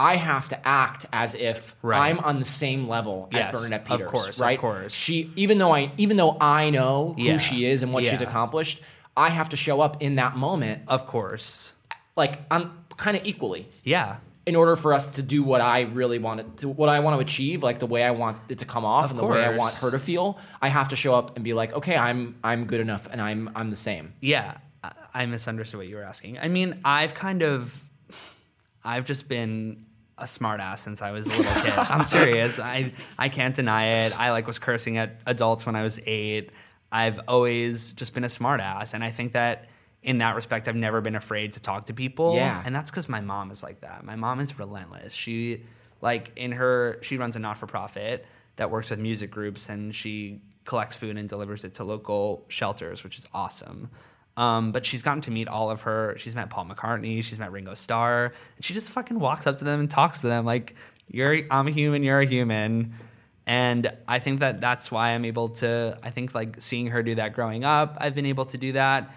I have to act as if Right. I'm on the same level Yes, as Bernadette of Peters, right? of course. She, even though I, even though I know who she is and what she's accomplished, I have to show up in that moment, of course. like I'm kind of equally, Yeah, in order for us to do what I really wanted to, what I want to achieve, like the way I want it to come off Of and the way I want her to feel, I have to show up and be like, okay, I'm I'm good enough and I'm I'm the same. yeah. I- I misunderstood what you were asking. I mean, I've kind of, I've just been a smartass since I was a little kid. I'm serious. I I can't deny it. I like was cursing at adults when I was eight. I've always just been a smartass, and I think that in that respect, I've never been afraid to talk to people. Yeah. and that's because my mom is like that. My mom is relentless. She like in her she runs a not for profit that works with music groups, and she collects food and delivers it to local shelters, which is awesome. Um, but she's gotten to meet all of her. She's met Paul McCartney. She's met Ringo Starr. And she just fucking walks up to them and talks to them like, "You're, I'm a human. You're a human." And I think that that's why I'm able to. I think like seeing her do that growing up, I've been able to do that.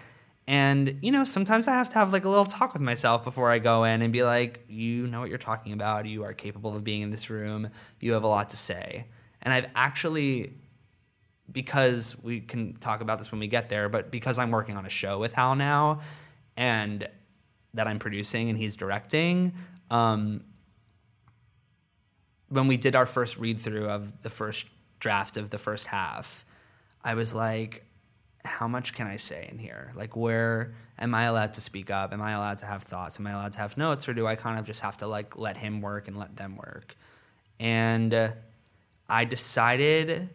And you know, sometimes I have to have like a little talk with myself before I go in and be like, "You know what you're talking about. You are capable of being in this room. You have a lot to say." And I've actually because we can talk about this when we get there, but because I'm working on a show with Hal now and that I'm producing and he's directing, um, when we did our first read through of the first draft of the first half, I was like, how much can I say in here? Like, where am I allowed to speak up? Am I allowed to have thoughts? Am I allowed to have notes? Or do I kind of just have to like let him work and let them work? And I decided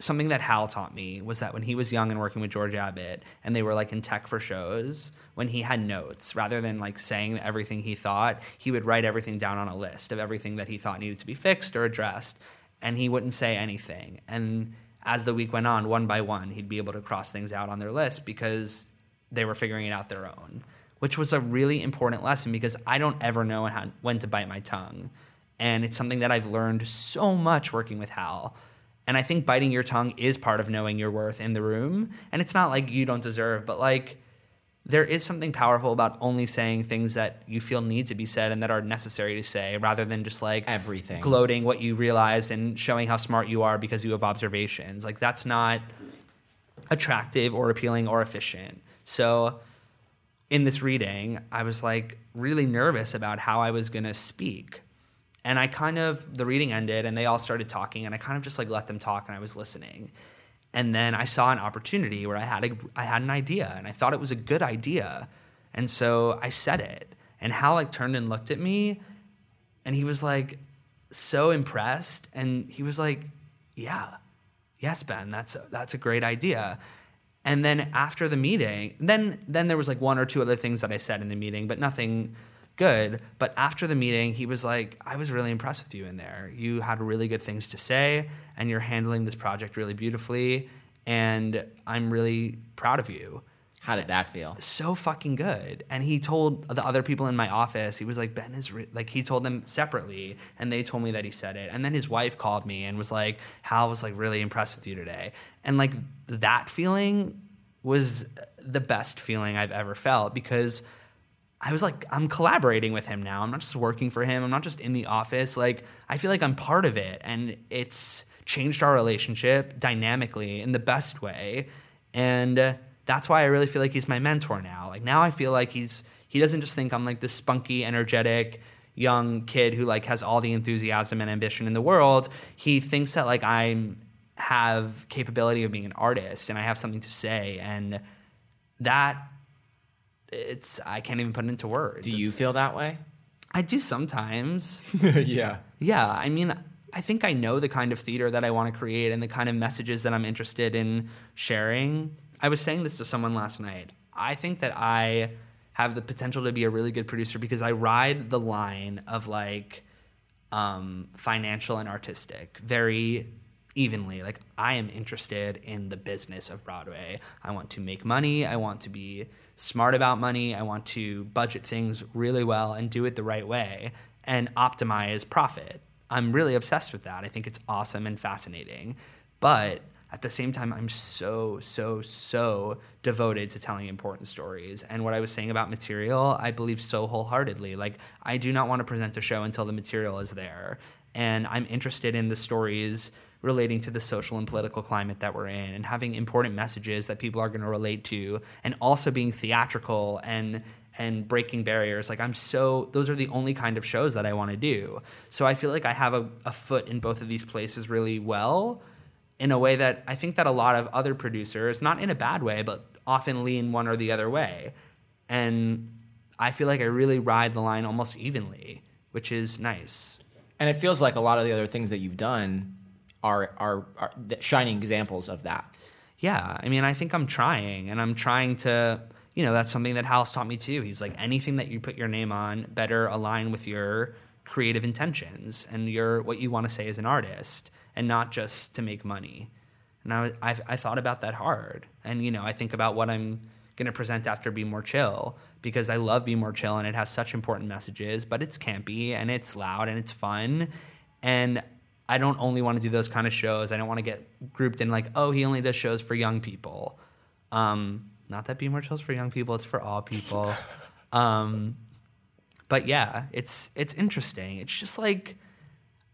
something that Hal taught me was that when he was young and working with George Abbott and they were like in tech for shows, when he had notes, rather than like saying everything he thought, he would write everything down on a list of everything that he thought needed to be fixed or addressed. And he wouldn't say anything. And as the week went on, one by one, he'd be able to cross things out on their list because they were figuring it out their own, which was a really important lesson because I don't ever know when to bite my tongue. And it's something that I've learned so much working with Hal. And I think biting your tongue is part of knowing your worth in the room. And it's not like you don't deserve, but like there is something powerful about only saying things that you feel need to be said and that are necessary to say rather than just like Everything. gloating what you realized and showing how smart you are because you have observations. Like that's not attractive or appealing or efficient. So in this reading, I was like really nervous about how I was going to speak. And I kind of, the reading ended and they all started talking, and I kind of just like let them talk and I was listening. And then I saw an opportunity where I had, a, I had an idea and I thought it was a good idea. And so I said it. And Hal like turned and looked at me and he was like so impressed. And he was like, Yeah, yes, Ben, that's a, that's a great idea. And then after the meeting, then then there was like one or two other things that I said in the meeting, but nothing good. But after the meeting, he was like, I was really impressed with you in there. You had really good things to say, and you're handling this project really beautifully. And I'm really proud of you. How did that feel? So fucking good. And he told the other people in my office, he was like, Ben is re-, like, he told them separately, and they told me that he said it. And then his wife called me and was like, Hal was like really impressed with you today. And like that feeling was the best feeling I've ever felt because I was like, I'm collaborating with him now. I'm not just working for him. I'm not just in the office. Like, I feel like I'm part of it. And it's changed our relationship dynamically in the best way. And uh, that's why I really feel like he's my mentor now. Like, now I feel like he's, he doesn't just think I'm like this spunky, energetic, young kid who like has all the enthusiasm and ambition in the world. He thinks that like I'm have capability of being an artist and I have something to say and that it's I can't even put it into words. Do you It's- feel that way? I do sometimes. yeah. Yeah, I mean, I think I know the kind of theater that I want to create and the kind of messages that I'm interested in sharing. I was saying this to someone last night. I think that I have the potential to be a really good producer because I ride the line of like um, financial and artistic very evenly. Like I am interested in the business of Broadway. I want to make money. I want to be smart about money. I want to budget things really well and do it the right way and optimize profit. I'm really obsessed with that. I think it's awesome and fascinating. But at the same time, I'm so, so, so devoted to telling important stories. And what I was saying about material, I believe so wholeheartedly. Like, I do not want to present a show until the material is there. And I'm interested in the stories relating to the social and political climate that we're in and having important messages that people are going to relate to and also being theatrical and and breaking barriers like i'm so those are the only kind of shows that i want to do so i feel like i have a, a foot in both of these places really well in a way that I think that a lot of other producers, not in a bad way, but often lean one or the other way. And I feel like I really ride the line almost evenly, which is nice. And it feels like a lot of the other things that you've done are are, are shining examples of that. Yeah, I mean, I think I'm trying, and I'm trying to, you know, that's something that Hal's taught me too. He's like, anything that you put your name on better align with your creative intentions and your what you want to say as an artist, and not just to make money. And I, I, I thought about that hard, and you know, I think about what I'm going to present after Be More Chill because I love Be More Chill and it has such important messages, but it's campy and it's loud and it's fun, and I don't only want to do those kind of shows. I don't want to get grouped in like, oh, he only does shows for young people. Um, not that Be More Chill's for young people; it's for all people. um, but yeah, it's it's interesting. It's just like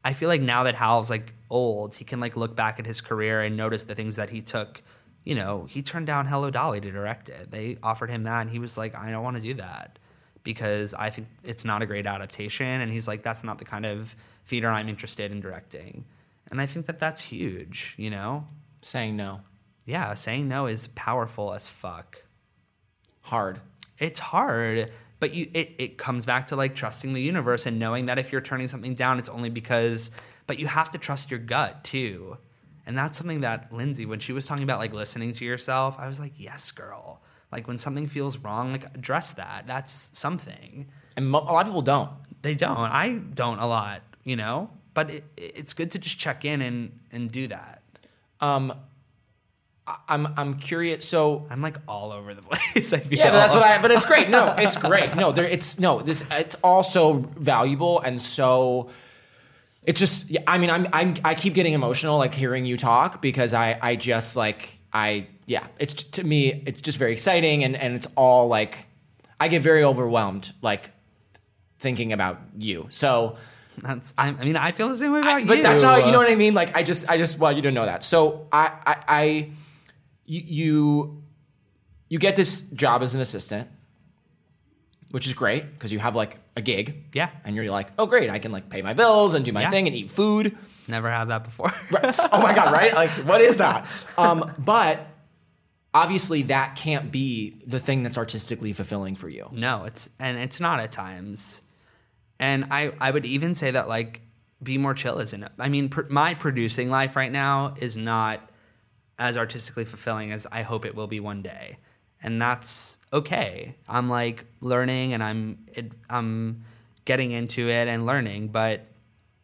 I feel like now that Hal's like old, he can like look back at his career and notice the things that he took. You know, he turned down Hello Dolly to direct it. They offered him that, and he was like, I don't want to do that because I think it's not a great adaptation. And he's like, that's not the kind of theater I'm interested in directing. And I think that that's huge. You know, Saying no. yeah, saying no is powerful as fuck Hard. it's hard but you it, it comes back to like trusting the universe and knowing that if you're turning something down it's only because but you have to trust your gut too and that's something that lindsay when she was talking about like listening to yourself i was like yes girl like when something feels wrong like address that that's something And mo- a lot of people don't. they don't i don't a lot you know but it, it's good to just check in and and do that Um, I'm I'm curious. So i'm like all over the place i feel yeah, but that's what I. But it's great. No, it's great. No, there. It's no. This. It's all so valuable and so. It just. yeah, I mean, I'm. I'm. I keep getting emotional like hearing you talk because I. I just like. I. Yeah. It's to me. It's just very exciting and and it's all like. I get very overwhelmed like thinking about you. So. that's I, I mean i feel the same way about but you But that's how you know what I mean. Like I just, I just, well, you don't know that. So I, I, I you, you, you get this job as an assistant, which is great because you have like a gig. Yeah. and you're like, oh, great, I can like pay my bills and do my Yeah. thing and eat food. never had that before Right. oh my god, right? Like, what is that? Um, but obviously, that can't be the thing that's artistically fulfilling for you. No, it's and it's not at times. And I I would even say that like be more chill isn't it? I mean, pr- my producing life right now is not as artistically fulfilling as I hope it will be one day. And that's okay. I'm like learning and I'm it, I'm getting into it and learning, but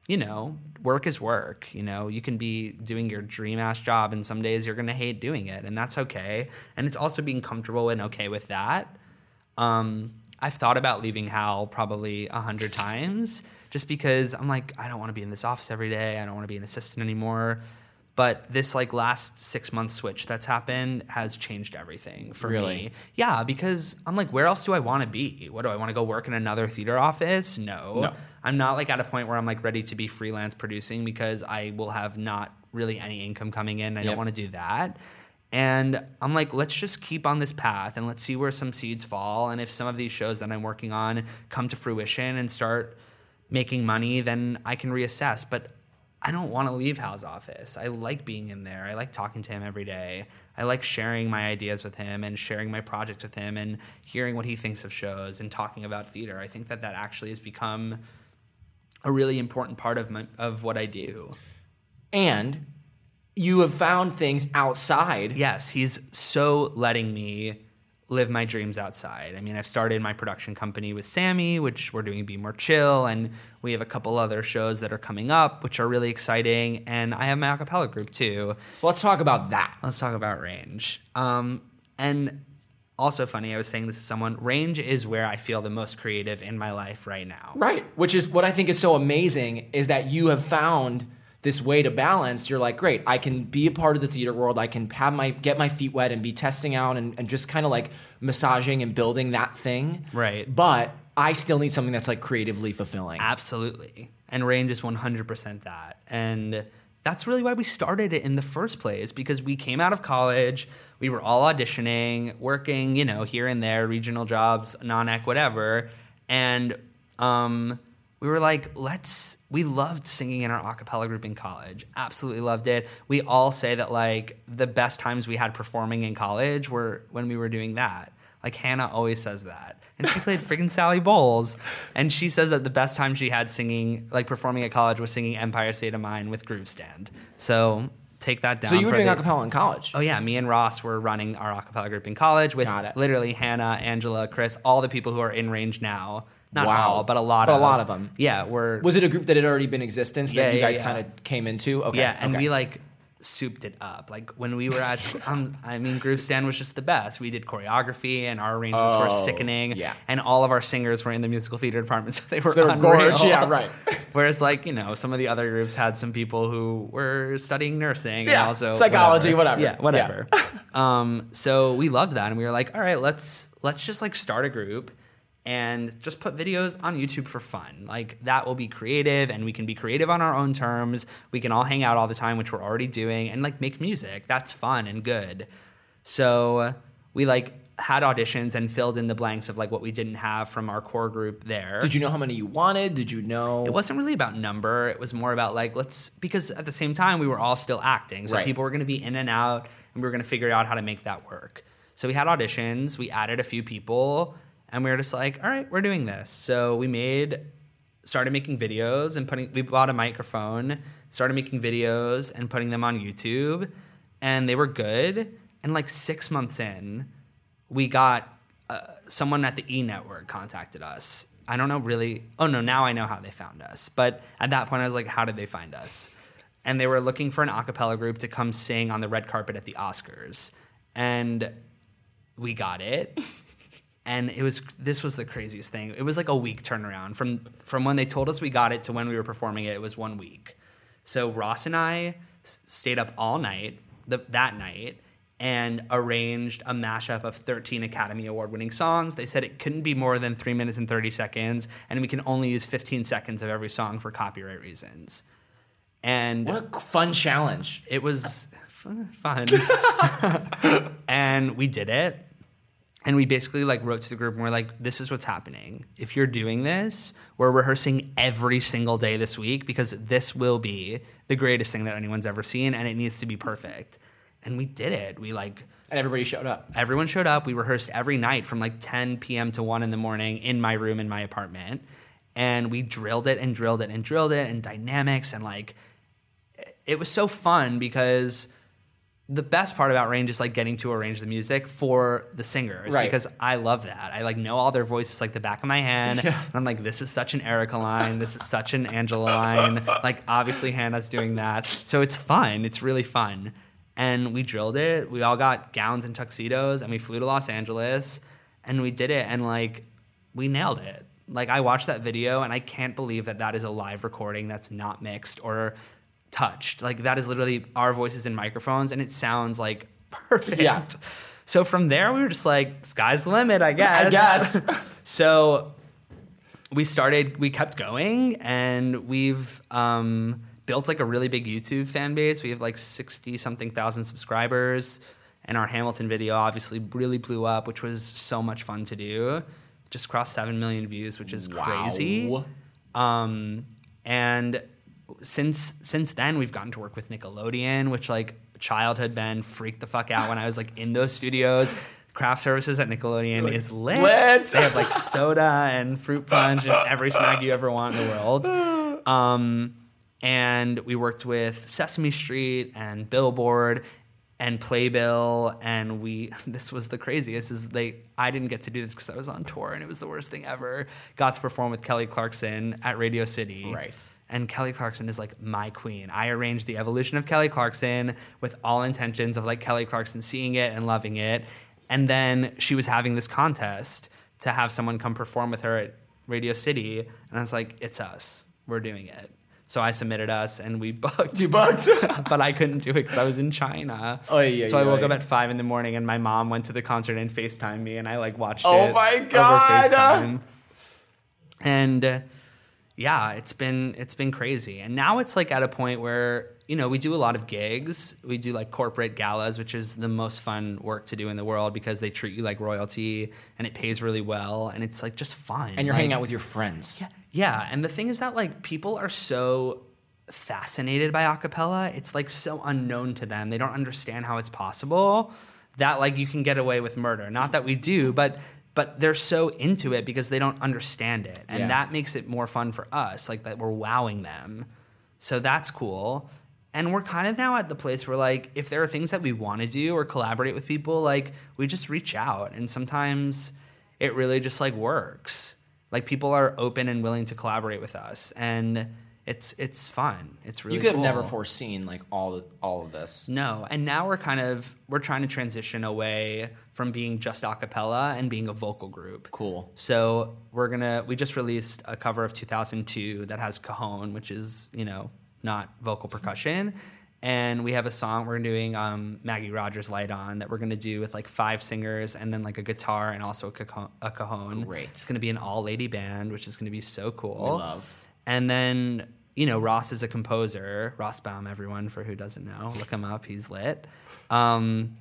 you know, work is work. You know, you can be doing your dream ass job, and some days you're gonna hate doing it, and that's okay. And it's also being comfortable and okay with that. Um, I've thought about leaving Hal probably a hundred times, just because I'm like, I don't want to be in this office every day. I don't want to be an assistant anymore. But this like last six month switch that's happened has changed everything for Really? me. Yeah, because I'm like, where else do I want to be? What do I want to go work in another theater office? No. No. I'm not like at a point where I'm like ready to be freelance producing because I will have not really any income coming in. I Yep. don't want to do that. And I'm like, let's just keep on this path and let's see where some seeds fall. And if some of these shows that I'm working on come to fruition and start making money, then I can reassess. But I don't want to leave Hal's office. I like being in there. I like talking to him every day. I like sharing my ideas with him and sharing my projects with him and hearing what he thinks of shows and talking about theater. I think that that actually has become a really important part of my, of what I do. And you have found things outside. Yes, he's so letting me live my dreams outside. I mean, I've started my production company with Sammy, which we're doing Be More Chill, and we have a couple other shows that are coming up, which are really exciting. And I have my acapella group too. So let's talk about that. Let's talk about range. Um, and also funny, I was saying this to someone. Range is where I feel the most creative in my life right now. Right. Which is what I think is so amazing is that you have found this way to balance. You're like, great, I can be a part of the theater world. I can have my get my feet wet and be testing out and, and just kind of like massaging and building that thing. Right. But I still need something that's like creatively fulfilling. Absolutely. And range is 100% that. And that's really why we started it in the first place because we came out of college, we were all auditioning, working, you know, here and there, regional jobs, non-Eq, whatever. And um, we were like, let's, we loved singing in our a cappella group in college. Absolutely loved it. We all say that like the best times we had performing in college were when we were doing that. Like Hannah always says that. And she played freaking Sally Bowles. And she says that the best time she had singing, like performing at college, was singing Empire State of Mind with Groove Stand. So take that down. so you were doing the- acapella in college. Oh yeah, me and Ross were running our acapella group in college with literally Hannah, Angela, Chris, all the people who are in range now. Not Wow. all, but a lot But of a lot of them. Yeah, we're Was it a group that had already been in existence that you yeah, guys yeah. kind of came into? Okay. yeah, and okay. we like souped it up. Like when we were at, um, I mean, Groove Stand was just the best. We did choreography, and our arrangements were Oh, sickening. yeah. and all of our singers were in the musical theater department, so they were they were gorge, yeah, right. Whereas, like you know, some of the other groups had some people who were studying nursing Yeah, and also psychology, whatever. Yeah, whatever. um, so we loved that, and we were like, all right, let's let's just like start a group and just put videos on YouTube for fun. Like that will be creative, and we can be creative on our own terms. We can all hang out all the time, which we're already doing, and like make music. That's fun and good. So we like had auditions and filled in the blanks of like what we didn't have from our core group there. Did you know how many you wanted? Did you know? It wasn't really about number. It was more about like let's because at the same time we were all still acting, so Right. people were going to be in and out, and we were going to figure out how to make that work. So we had auditions. We added a few people, and we were just like, all right, we're doing this. So we made, started making videos and putting. We bought a microphone, started making videos and putting them on YouTube, and they were good. And like six months in, we got uh, someone at the E Network contacted us. I don't know really. Oh no, now I know how they found us. But at that point, I was like, how did they find us? And they were looking for an a cappella group to come sing on the red carpet at the Oscars, and we got it. And it was this was the craziest thing. It was like a week turnaround from from when they told us we got it to when we were performing it. It was one week. So Ross and I s- stayed up all night the, that night and arranged a mashup of 13 Academy Award winning songs. They said it couldn't be more than three minutes and 30 seconds, and we can only use 15 seconds of every song for copyright reasons. And What a fun challenge. it was f- fun. and we did it. And we basically like wrote to the group and we're like, this is what's happening. If you're doing this, we're rehearsing every single day this week because this will be the greatest thing that anyone's ever seen and it needs to be perfect. And we did it. We like And everybody showed up. everyone showed up. We rehearsed every night from like 10 p.m. to 1 in the morning in my room in my apartment. And we drilled it and drilled it and drilled it and dynamics and like it was so fun because the best part about range is like getting to arrange the music for the singers Right. because I love that. I like know all their voices like the back of my hand. Yeah. And I'm like, this is such an Erica line. This is such an Angela line. Like obviously Hannah's doing that. So it's fun. It's really fun. And we drilled it. We all got gowns and tuxedos and we flew to Los Angeles and we did it and like we nailed it. Like I watched that video and I can't believe that that is a live recording that's not mixed or touched. Like that is literally our voices in microphones and it sounds like perfect. Yeah. So from there we were just like sky's the limit, I guess. I guess. so we started we kept going and we've um, built like a really big YouTube fan base. We have like 60 something thousand subscribers and our Hamilton video obviously really blew up, which was so much fun to do. Just crossed 7 million views, which is crazy. Wow. Um, and since since then we've gotten to work with Nickelodeon, which like childhood Ben freaked the fuck out when I was like in those studios. Craft services at Nickelodeon is lit. lit. They have like soda and fruit punch and every snack you ever want in the world. Um, and we worked with Sesame Street and Billboard and Playbill, and we. This was the craziest. Is they? I didn't get to do this because I was on tour, and it was the worst thing ever. Got to perform with Kelly Clarkson at Radio City. Right. And Kelly Clarkson is like my queen. I arranged the evolution of Kelly Clarkson with all intentions of like Kelly Clarkson seeing it and loving it. And then she was having this contest to have someone come perform with her at Radio City. And I was like, it's us. We're doing it. So I submitted us and we booked. You booked? but I couldn't do it because I was in China. Oh, yeah, so I woke yeah. up at five in the morning and my mom went to the concert and FaceTimed me and I like watched Oh it. my over God. FaceTime. And uh, yeah, it's been it's been crazy. And now it's like at a point where, you know, we do a lot of gigs. We do like corporate galas, which is the most fun work to do in the world because they treat you like royalty and it pays really well and it's like just fun. And you're Like- hanging out with your friends. yeah, yeah, and the thing is that like people are so fascinated by acapella. It's like so unknown to them. They don't understand how it's possible that like you can get away with murder. Not that we do, but but they're so into it because they don't understand it. And Yeah. that makes it more fun for us, like that we're wowing them. So that's cool. And we're kind of now at the place where like if there are things that we want to do or collaborate with people, like we just reach out and sometimes it really just like works. Like people are open and willing to collaborate with us and it's it's fun. It's really you could have cool. never foreseen like all of, all of this. No, and now we're kind of we're trying to transition away from being just a cappella and being a vocal group. Cool. So we're gonna we just released a cover of 2002 that has cajon, which is you know not vocal percussion, and we have a song we're doing um, Maggie Rogers Light On that we're gonna do with like five singers and then like a guitar and also a cajon. A cajon. Great. It's gonna be an all lady band, which is gonna be so cool. We love. And then, you know, Ross is a composer. Ross Baum, everyone, for who doesn't know, look him up. He's lit. Um,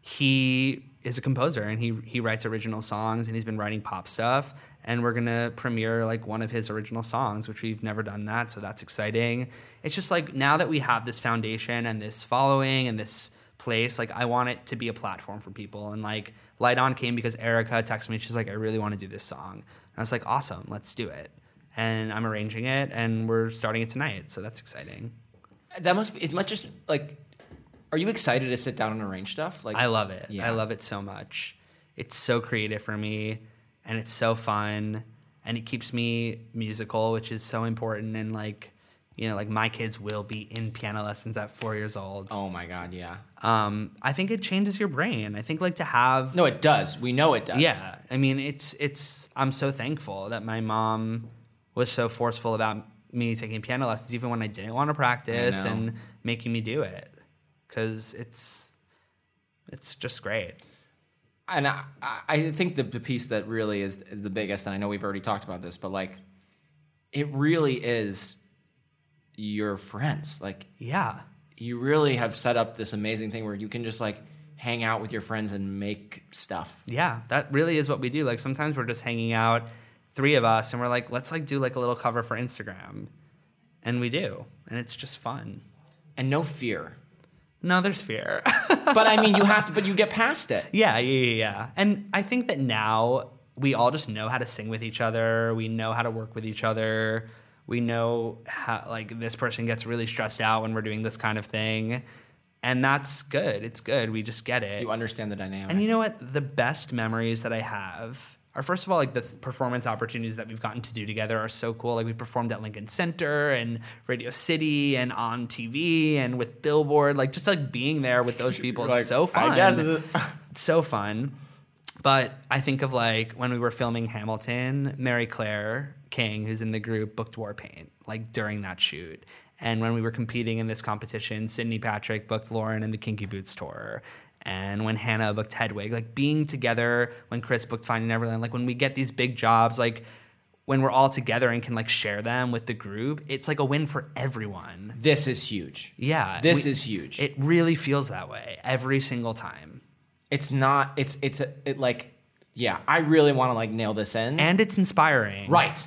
he is a composer and he he writes original songs and he's been writing pop stuff. And we're gonna premiere like one of his original songs, which we've never done that, so that's exciting. It's just like now that we have this foundation and this following and this place, like I want it to be a platform for people. And like Light On came because Erica texted me. She's like, I really want to do this song. And I was like, awesome, let's do it and I'm arranging it, and we're starting it tonight. So that's exciting. That must be. It must just like. Are you excited to sit down and arrange stuff? Like I love it. Yeah. I love it so much. It's so creative for me, and it's so fun, and it keeps me musical, which is so important. And like, you know, like my kids will be in piano lessons at four years old. Oh my god, yeah. Um, I think it changes your brain. I think like to have No, it does. We know it does. Yeah, I mean, it's it's. I'm so thankful that my mom was so forceful about me taking piano lessons, even when I didn't want to practice, and making me do it, because it's it's just great. and I, I- I think the, the piece that really is is the biggest, and I know we've already talked about this, but like, it really is your friends. Like, Yeah, you really have set up this amazing thing where you can just like hang out with your friends and make stuff. yeah, that really is what we do. Like sometimes we're just hanging out, three of us, and we're like, let's like do like a little cover for Instagram, and we do, and it's just fun. and no fear. No, there's fear. But I mean, you have to. But you get past it. Yeah, yeah, yeah, yeah. And I think that now we all just know how to sing with each other. We know how to work with each other. We know how, like, this person gets really stressed out when we're doing this kind of thing. And that's good. It's good. We just get it. You understand the dynamic. And you know what? The best memories that I have are, first of all, like the th- performance opportunities that we've gotten to do together are so cool. Like we performed at Lincoln Center and Radio City and on TV and with Billboard. Like just like being there with those people, Like, it's so fun. I guess it's- so fun. But I think of like when we were filming Hamilton, Mary Claire King, who's in the group, booked Warpaint like during that shoot. And when we were competing in this competition, Sydney Patrick booked Lauren and the Kinky Boots tour. And when Hannah booked Hedwig, like being together, when Chris booked Finding Neverland, like when we get these big jobs, like when we're all together and can like share them with the group, it's like a win for everyone. this is huge. Yeah. This we- is huge. It really feels that way every single time. it's not. It's it's a, it like yeah. I really want to like nail this in. And it's inspiring. right.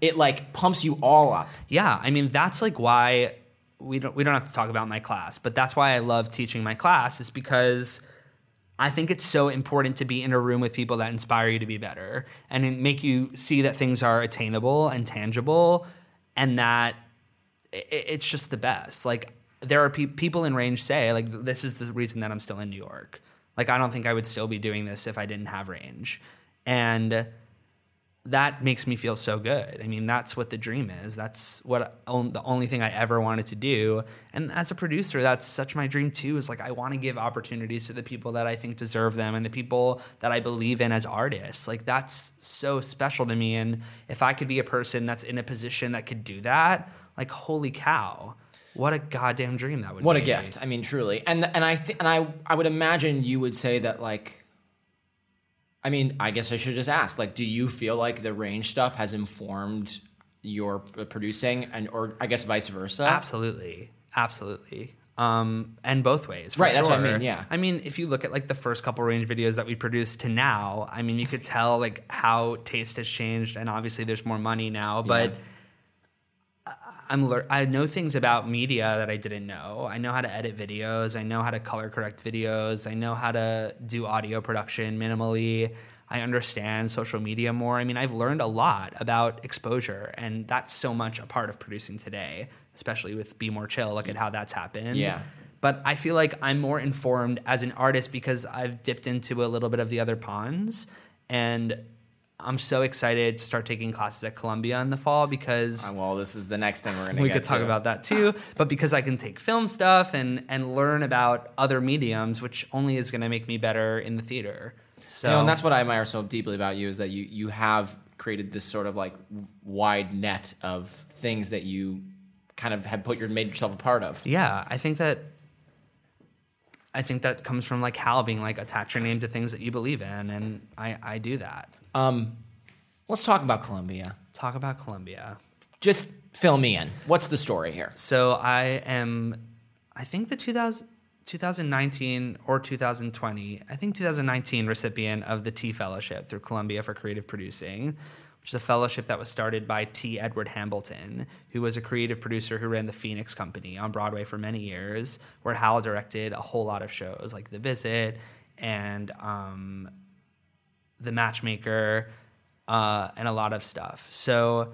it like pumps you all up. Yeah, I mean that's like why we don't we don't have to talk about my class, but that's why I love teaching my class is because I think it's so important to be in a room with people that inspire you to be better and make you see that things are attainable and tangible and that it's just the best. Like there are pe- people in range say like this is the reason that I'm still in New York. Like I don't think I would still be doing this if I didn't have range. And that makes me feel so good. I mean, that's what the dream is. That's what the only thing I ever wanted to do. And as a producer, that's such my dream too. Is like I want to give opportunities to the people that I think deserve them and the people that I believe in as artists. Like that's so special to me. And if I could be a person that's in a position that could do that, like holy cow, what a goddamn dream that would what be. What a gift. I mean, truly. And and I th- and I I would imagine you would say that like I mean, I guess I should just ask like do you feel like the range stuff has informed your producing and or I guess vice versa? Absolutely. Absolutely. Um, and both ways. Right, that's what I mean, yeah. I mean, if you look at like the first couple range videos that we produced to now, I mean, you could tell like how taste has changed, and obviously there's more money now, but. Yeah. I'm lear- I know things about media that I didn't know. I know how to edit videos. I know how to color correct videos. I know how to do audio production minimally. I understand social media more. I mean, I've learned a lot about exposure, and that's so much a part of producing today, especially with Be More Chill. Look at how that's happened. Yeah. But I feel like I'm more informed as an artist because I've dipped into a little bit of the other ponds, and I'm so excited to start taking classes at Columbia in the fall because Uh, well, this is the next thing we're going to we could talk to. about that too. But because I can take film stuff and and learn about other mediums, which only is going to make me better in the theater. So You know, and that's what I admire so deeply about you is that you you have created this sort of like wide net of things that you kind of have put your made yourself a part of. yeah, I think that. I think that comes from like Hal being like attach your name to things that you believe in, and I I do that. Um, let's talk about Columbia. Talk about Columbia. Just fill me in. What's the story here? So I am, I think the 2000, 2019 or 2020, I think 2019 recipient of the T Fellowship through Columbia for Creative Producing, which is a fellowship that was started by T. Edward Hambleton, who was a creative producer who ran the Phoenix Company on Broadway for many years, where Hal directed a whole lot of shows like The Visit and um, The Matchmaker uh, and a lot of stuff. So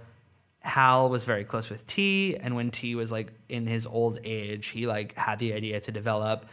Hal was very close with T, and when T was like in his old age, he like had the idea to develop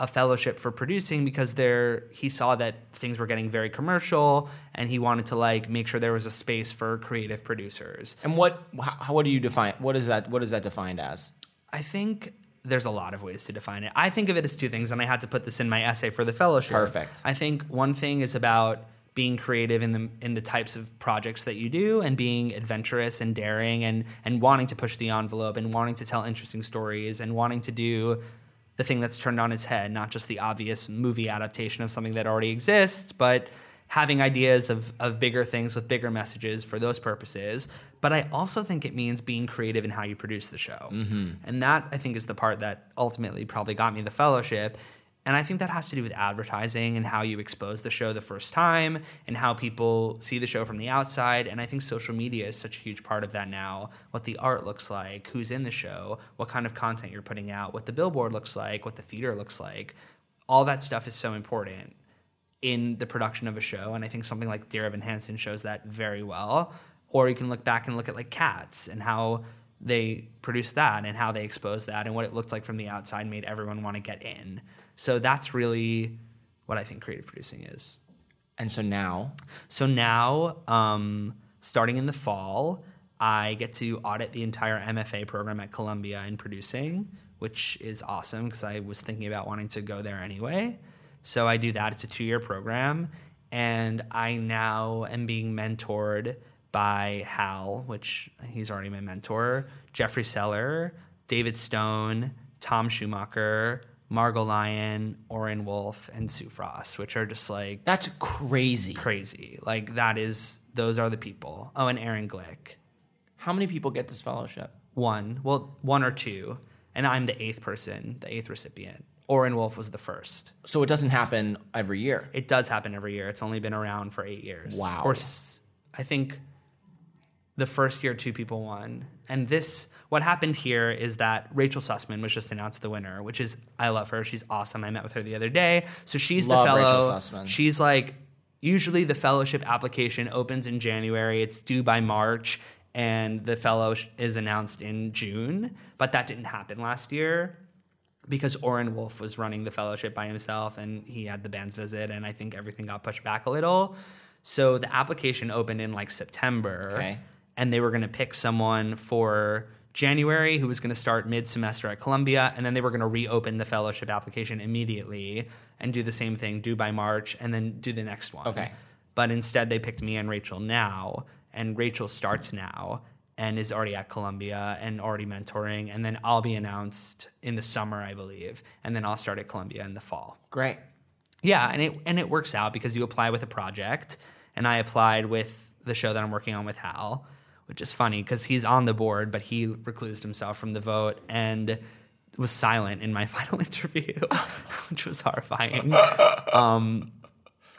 a fellowship for producing because there he saw that things were getting very commercial, and he wanted to like make sure there was a space for creative producers. And what how, what do you define? What is that? What is that defined as? I think there's a lot of ways to define it. I think of it as two things, and I had to put this in my essay for the fellowship. Perfect. I think one thing is about being creative in the in the types of projects that you do and being adventurous and daring and and wanting to push the envelope and wanting to tell interesting stories and wanting to do the thing that's turned on its head, not just the obvious movie adaptation of something that already exists, but having ideas of, of bigger things with bigger messages for those purposes. But I also think it means being creative in how you produce the show. Mm-hmm. And that, I think, is the part that ultimately probably got me the fellowship. And I think that has to do with advertising and how you expose the show the first time and how people see the show from the outside. And I think social media is such a huge part of that now. What the art looks like, who's in the show, what kind of content you're putting out, what the billboard looks like, what the theater looks like. All that stuff is so important in the production of a show. And I think something like Dear Evan Hansen shows that very well. Or you can look back and look at like Cats and how they produced that and how they exposed that and what it looked like from the outside made everyone want to get in. So that's really what I think creative producing is. And so now, So now, um, starting in the fall, I get to audit the entire MFA program at Columbia in producing, which is awesome because I was thinking about wanting to go there anyway. So I do that. It's a two year program. And I now am being mentored by Hal, which he's already my mentor, Jeffrey Seller, David Stone, Tom Schumacher, Margo Lion, Orin Wolf, and Sue Frost, which are just like that's crazy. crazy. Like that is those are the people. Oh, and Aaron Glick. How many people get this fellowship? One. Well, one or two. And I'm the eighth person, the eighth recipient. Orin Wolf was the first. So it doesn't happen every year. It does happen every year. It's only been around for eight years. Wow. Or I think the first year two people won. And this what happened here is that Rachel Sussman was just announced the winner, which is I love her. She's awesome. I met with her the other day. So she's Love the Rachel fellow. Sussman. She's like usually the fellowship application opens in January. It's due by March and the fellow is announced in June, but that didn't happen last year because Orin Wolf was running the fellowship by himself and he had the band's visit and I think everything got pushed back a little. So the application opened in like September Okay. And they were going to pick someone for January who was going to start mid semester at Columbia and then they were going to reopen the fellowship application immediately and do the same thing due by March and then do the next one. Okay. But instead they picked me and Rachel now and Rachel starts now and is already at Columbia and already mentoring and then I'll be announced in the summer I believe and then I'll start at Columbia in the fall. Great. Yeah, and it and it works out because you apply with a project, and I applied with the show that I'm working on with Hal, which is funny because he's on the board, but he reclused himself from the vote and was silent in my final interview, which was horrifying. Um,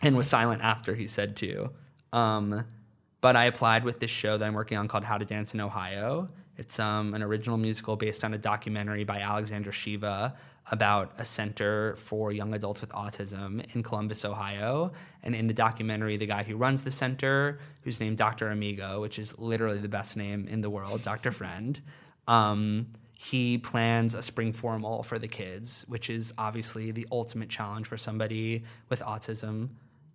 and was silent after he said to. Um, but I applied with this show that I'm working on called How to Dance in Ohio. It's um, an original musical based on a documentary by Alexandra Shiva about a center for young adults with autism in Columbus, Ohio. And in the documentary, the guy who runs the center, who's named Dr. Amigo, which is literally the best name in the world, Dr. Friend, um, he plans a spring formal for the kids, which is obviously the ultimate challenge for somebody with autism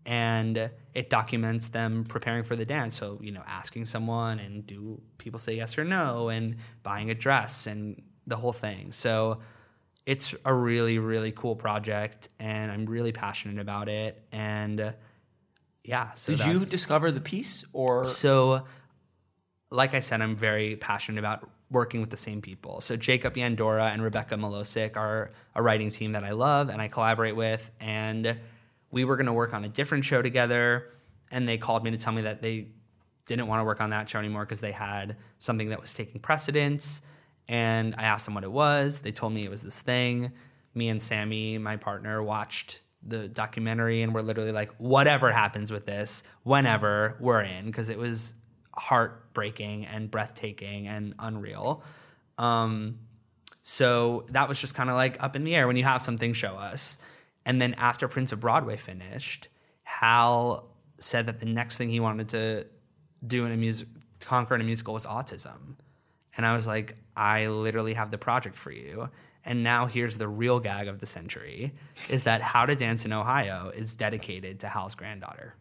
and it documents them preparing for the dance. So, you know, asking someone and do people say yes or no and buying a dress and the whole thing. So, it's a really, really cool project and I'm really passionate about it. And yeah, so Did you discover the piece or so, like I said, I'm very passionate about working with the same people. So Jacob Yandura and Rebekah Melocik are a writing team that I love and I collaborate with. And we were going to work on a different show together. And they called me to tell me that they didn't want to work on that show anymore because they had something that was taking precedence. And I asked them what it was. They told me it was this thing. Me and Sammy, my partner, watched the documentary and we're literally like, whatever happens with this, whenever we're in, because it was heartbreaking and breathtaking and unreal. Um, so that was just kind of like up in the air. When you have something, show us. And then after Prince of Broadway finished, Hal said that the next thing he wanted to do in a music, conquer in a musical was autism. And I was like, I literally have the project for you. And now here's the real gag of the century is that How to Dance in Ohio is dedicated to Hal's granddaughter,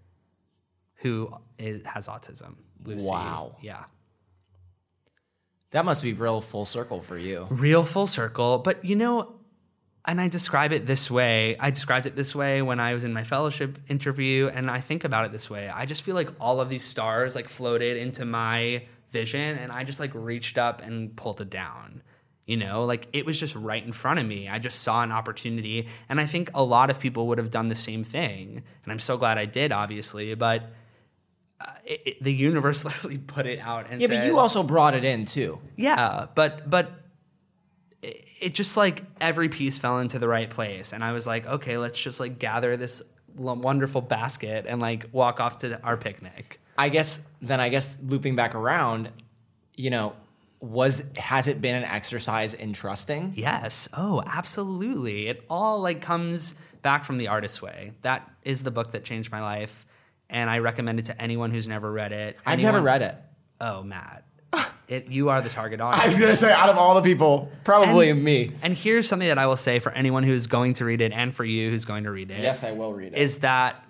who is, has autism. Lucy. Wow. Yeah. that must be real full circle for you? real full circle. But you know, and I describe it this way. I described it this way when I was in my fellowship interview, and I think about it this way. I just feel like all of these stars like floated into my vision, and I just like reached up and pulled it down. You know, like it was just right in front of me. I just saw an opportunity, and I think a lot of people would have done the same thing. And I'm so glad I did, obviously. But uh, it, it, the universe literally put it out and Yeah, said, but you also brought it in too. yeah, but but it, just like every piece fell into the right place, and I was like, okay, let's just like gather this wonderful basket and like walk off to our picnic. I guess then I guess looping back around, you know, was has it been an exercise in trusting? Yes. Oh, absolutely. It all like comes back from the artist's way. That is the book that changed my life, and I recommend it to anyone who's never read it. I've never read it. Oh, Matt. It, you are the target audience. I was gonna say, out of all the people, probably And- me. And here's something that I will say for anyone who's going to read it and for you who's going to read it. Yes, I will read it. Is that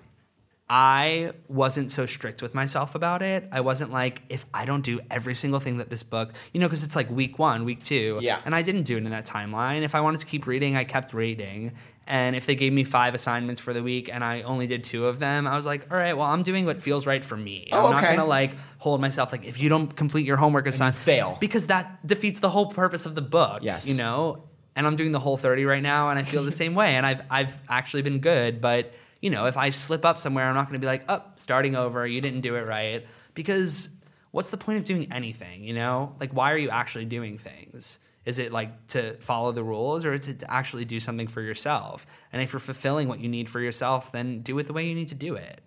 I wasn't so strict with myself about it. I wasn't like, if I don't do every single thing that this book, you know, because it's like week one, week two. Yeah. And I didn't do it in that timeline. If I wanted to keep reading, I kept reading. And if they gave me five assignments for the week and I only did two of them, I was like, all right, well, I'm doing what feels right for me. Oh, I'm not okay. gonna like hold myself like if you don't complete your homework assignment, fail. because that defeats the whole purpose of the book. Yes. You know, and I'm doing the whole 30 right now, and I feel the same way. And I've I've actually been good, but you know, if I slip up somewhere, I'm not going to be like, "Up, oh, starting over. You didn't do it right." Because what's the point of doing anything? You know, like why are you actually doing things? Is it like to follow the rules, or is it to actually do something for yourself? And if you're fulfilling what you need for yourself, then do it the way you need to do it.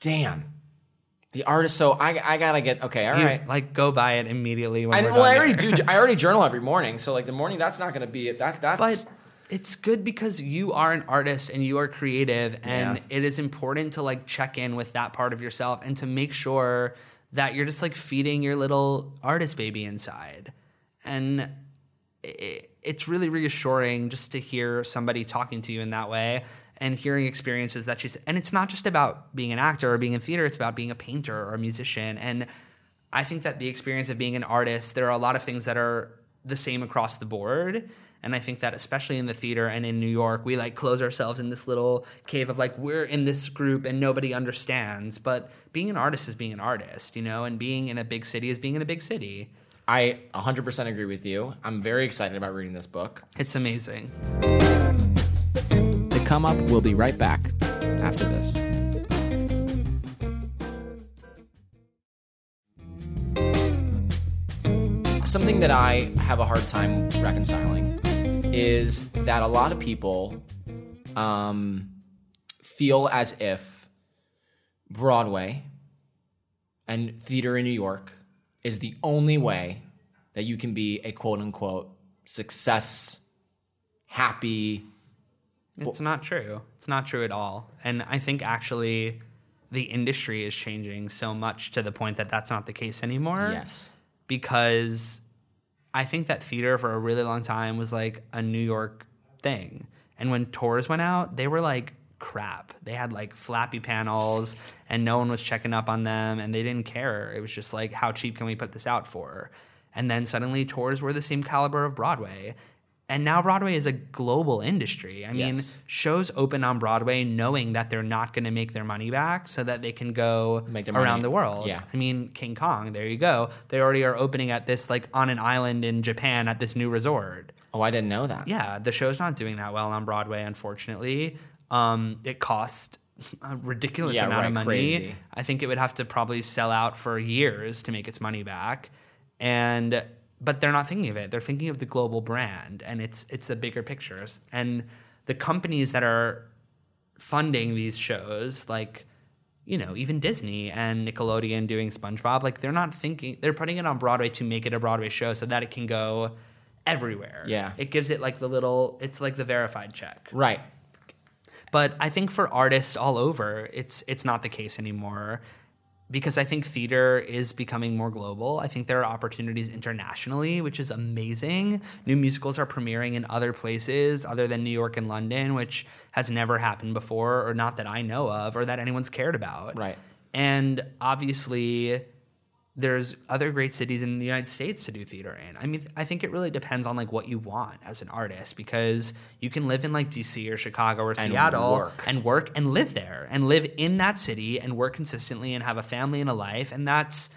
Damn. The artist. So I, I gotta get okay. All You, right. Like go buy it immediately when I, well, I already here. do. I already journal every morning. So like the morning, that's not gonna be it. That that's. But it's good because you are an artist and you are creative and Yeah. it is important to like check in with that part of yourself and to make sure that you're just like feeding your little artist baby inside. And i it's really reassuring just to hear somebody talking to you in that way and hearing experiences that she's and it's not just about being an actor or being in theater it's about being a painter or a musician and i think that the experience of being an artist there are a lot of things that are the same across the board and i think that especially in the theater and in new york we like close ourselves in this little cave of like we're in this group and nobody understands but being an artist is being an artist you know and being in a big city is being in a big city I 100% agree with you. I'm very excited about reading this book. it's amazing The come up. We'll be right back after this. Something that I have a hard time reconciling is that a lot of people um, feel as if Broadway and theater in New York is the only way that you can be a quote unquote success, happy, It's not true. It's not true at all. And I think actually the industry is changing so much to the point that that's not the case anymore. yes. Because I think that theater for a really long time was like a New York thing. And when tours went out, they were like crap. They had like flappy panels and no one was checking up on them and they didn't care. It was just like, how cheap can we put this out for? And then suddenly tours were the same caliber of Broadway. And now Broadway is a global industry. I mean, Yes. shows open on Broadway knowing that they're not going to make their money back so that they can go around money- the world. yeah. I mean, King Kong, there you go. They already are opening at this, like, on an island in Japan at this new resort. Oh, I didn't know that. Yeah, the show's not doing that well on Broadway, unfortunately. Um, it cost a ridiculous Yeah, amount right, of money. crazy. I think it would have to probably sell out for years to make its money back. And but they're not thinking of it. They're thinking of the global brand and it's it's a bigger picture. And the companies that are funding these shows, like you know, even Disney and Nickelodeon doing SpongeBob, like they're not thinking they're putting it on Broadway to make it a Broadway show so that it can go everywhere. Yeah. It gives it like the little it's like the verified check. Right. But I think for artists all over, it's it's not the case anymore because I think theater is becoming more global. I think there are opportunities internationally, which is amazing. New musicals are premiering in other places other than New York and London, which has never happened before or not that I know of or that anyone's cared about. Right. And obviously there's other great cities in the United States to do theater in. I mean, I think it really depends on like what you want as an artist because you can live in like DC or Chicago or And Seattle work. and work and live there and live in that city and work consistently and have a family and a life and that's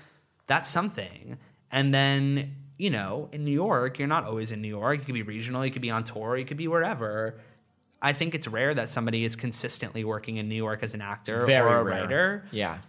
that's something. And then, you know, in New York, you're not always in New York. You could be regional, you could be on tour, you could be wherever. I think it's rare that somebody is consistently working in New York as an actor Very or a rare. writer Yeah.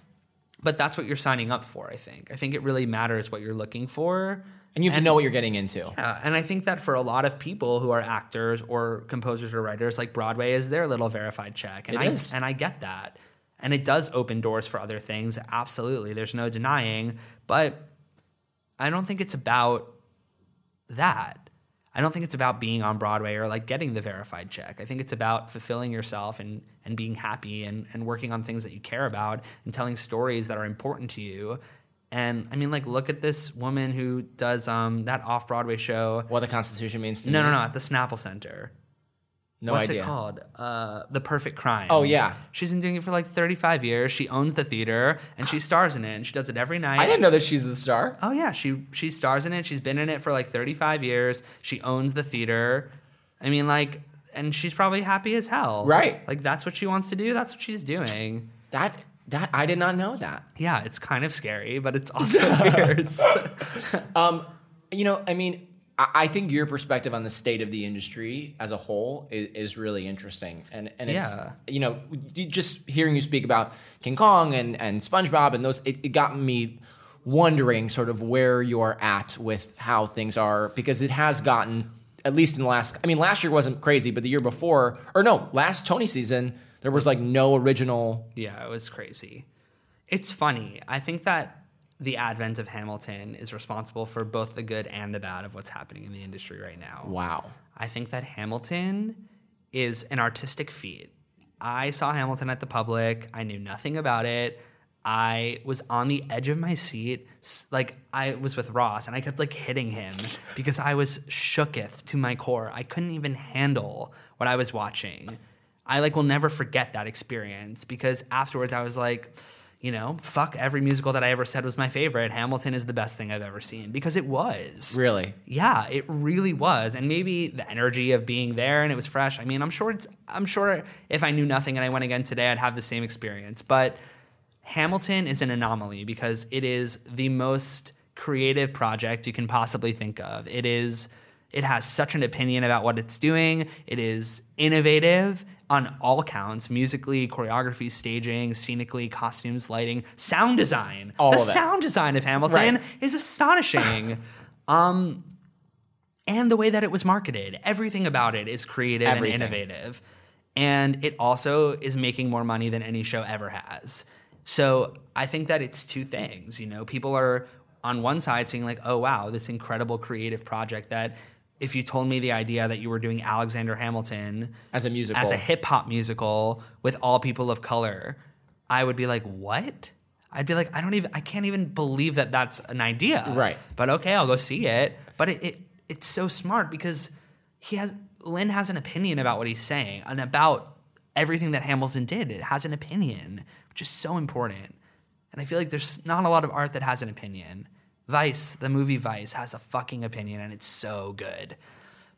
But that's what you're signing up for i think. I think it really matters what you're looking for. And you have to know what you're getting into. yeah, and i think that for a lot of people who are actors or composers or writers like broadway is their little verified check and It i is. and i get that. And it does open doors for other things absolutely. There's no denying. But i don't think it's about that I don't think it's about being on Broadway or like getting the verified check. I think it's about fulfilling yourself and, and being happy and, and working on things that you care about and telling stories that are important to you. And I mean, like, look at this woman who does um, that off Broadway show. What the Constitution means to No, me. no, no, at the Snapple Center. No What's idea. it called? Uh, the Perfect Crime. Oh, yeah. She's been doing it for like 35 years. She owns the theater and she stars in it and she does it every night. I didn't know that she's the star. Oh yeah, she she stars in it. She's been in it for like 35 years. She owns the theater. I mean, like, and she's probably happy as hell. Right. Like that's what she wants to do. That's what she's doing. That that I did not know that. Yeah, it's kind of scary, but it's also weird. Um, you know, I mean, I, think your perspective on the state of the industry as a whole is, is really interesting, and and it's Yeah. you know, just hearing you speak about King Kong and and SpongeBob and those, it, it got me wondering sort of where you're at with how things are because it has gotten at least in the last. I mean, last year wasn't crazy, but the year before, or no, last Tony season. There was like no original yeah, it was crazy. It's funny. I think that the advent of Hamilton is responsible for both the good and the bad of what's happening in the industry right now. Wow. I think that Hamilton is an artistic feat. I saw Hamilton at the public. I knew nothing about it. I was on the edge of my seat. Like I was with Ross and I kept like hitting him because I was shooketh to my core. I couldn't even handle what I was watching. I like will never forget that experience because afterwards I was like, you know, fuck every musical that I ever said was my favorite. Hamilton is the best thing I've ever seen because it was. Really? Yeah, it really was. And maybe the energy of being there and it was fresh. I mean, I'm sure it's I'm sure if I knew nothing and I went again today, I'd have the same experience. But Hamilton is an anomaly because it is the most creative project you can possibly think of. It is it has such an opinion about what it's doing. It is innovative on all counts, musically, choreography, staging, scenically, costumes, lighting, sound design. All the sound design of Hamilton Right. is astonishing. um, and the way that it was marketed, everything about it is creative Everything. and innovative. And it also is making more money than any show ever has. So I think that it's two things. You know, people are on one side seeing like, oh wow, this incredible creative project that if you told me the idea that you were doing Alexander Hamilton As a musical. as a hip hop musical with all people of color, I would be like, what? I'd be like, I don't even, I can't even believe that that's an idea. Right. But okay, I'll go see it. But it, it it's so smart because he has Lynn has an opinion about what he's saying and about everything that Hamilton did. It has an opinion, which is so important. And I feel like there's not a lot of art that has an opinion. Vice, the movie Vice, has a fucking opinion and it's so good.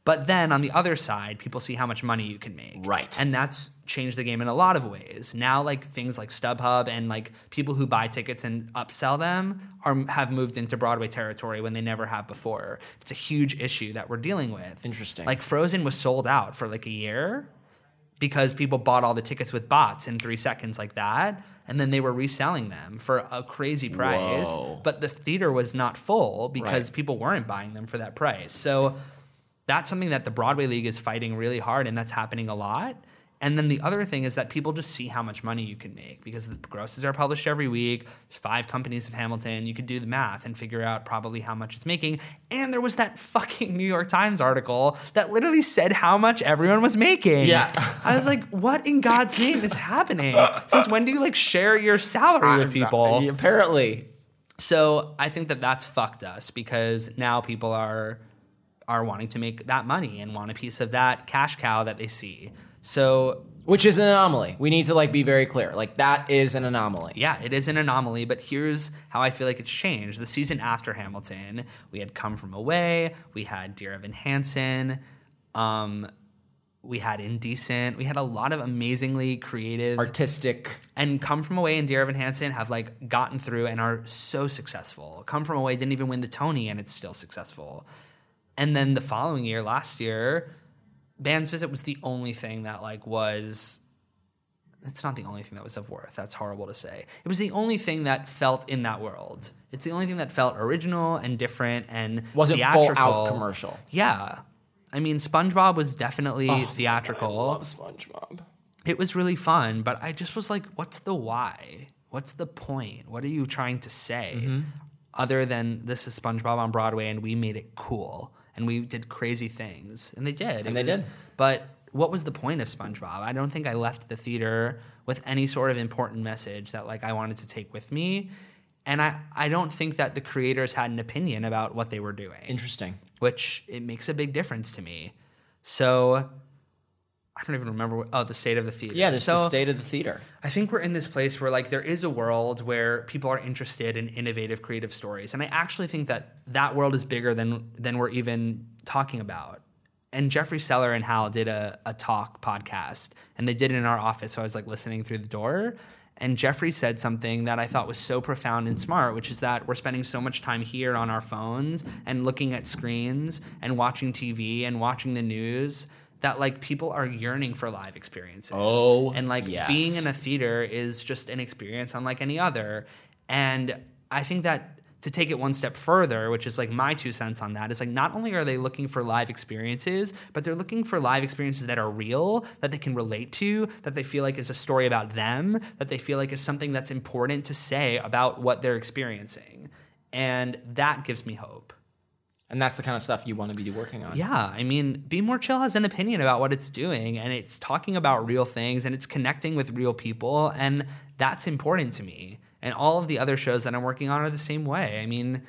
But then on the other side, people see how much money you can make. Right. And that's changed the game in a lot of ways. Now, like things like StubHub and like people who buy tickets and upsell them are have moved into Broadway territory when they never have before. It's a huge issue that we're dealing with. Interesting. Like Frozen was sold out for like a year because people bought all the tickets with bots in three seconds like that. And then they were reselling them for a crazy price. Whoa. But the theater was not full because Right. people weren't buying them for that price. So that's something that the Broadway League is fighting really hard, and that's happening a lot. And then the other thing is that people just see how much money you can make because the grosses are published every week. There's five companies of Hamilton. You could do the math and figure out probably how much it's making. And there was that fucking New York Times article that literally said how much everyone was making. Yeah. I was like, what in God's name is happening? Since when do you like share your salary with people? Apparently. So I think that that's fucked us because now people are are wanting to make that money and want a piece of that cash cow that they see. So Which is an anomaly. We need to like be very clear. Like that is an anomaly. yeah, it is an anomaly, but here's how I feel like it's changed. The season after Hamilton, we had Come From Away, we had Dear Evan Hansen, um, we had Indecent, we had a lot of amazingly creative Artistic. and Come From Away and Dear Evan Hansen have like gotten through and are so successful. Come From Away didn't even win the Tony and it's still successful. And then the following year, last year, Band's Visit was the only thing that like was it's not the only thing that was of worth. That's horrible to say. It was the only thing that felt in that world. It's the only thing that felt original and different and Wasn't full theatrical. out commercial. Yeah. I mean, SpongeBob was definitely theatrical Love SpongeBob. it was really fun, but I just was like, what's the why? What's the point? What are you trying to say? Mm-hmm. Other than this is SpongeBob on Broadway and we made it cool and we did crazy things. And they did. And It they was- did. But what was the point of SpongeBob? I don't think I left the theater with any sort of important message that like I wanted to take with me. And I, I don't think that the creators had an opinion about what they were doing Interesting. which it makes a big difference to me. So I don't even remember. What, oh, the state of the theater. Yeah, there's so the state of the theater. I think we're in this place where like there is a world where people are interested in innovative, creative stories, and I actually think that that world is bigger than than we're even talking about. And Jeffrey Seller and Hal did a, a talk podcast, and they did it in our office. So I was like listening through the door, and Jeffrey said something that I thought was so profound and smart, which is that we're spending so much time here on our phones and looking at screens and watching TV and watching the news that like people are yearning for live experiences. Oh, and like yes. being in a theater is just an experience unlike any other. And I think that to take it one step further, which is like my two cents on that, is like not only are they looking for live experiences, but they're looking for live experiences that are real, that they can relate to, that they feel like is a story about them, that they feel like is something that's important to say about what they're experiencing. And that gives me hope. And that's the kind of stuff you want to be working on. Yeah, I mean, Be More Chill has an opinion about what it's doing, and it's talking about real things, and it's connecting with real people, and that's important to me. And all of the other shows that I'm working on are the same way. I mean,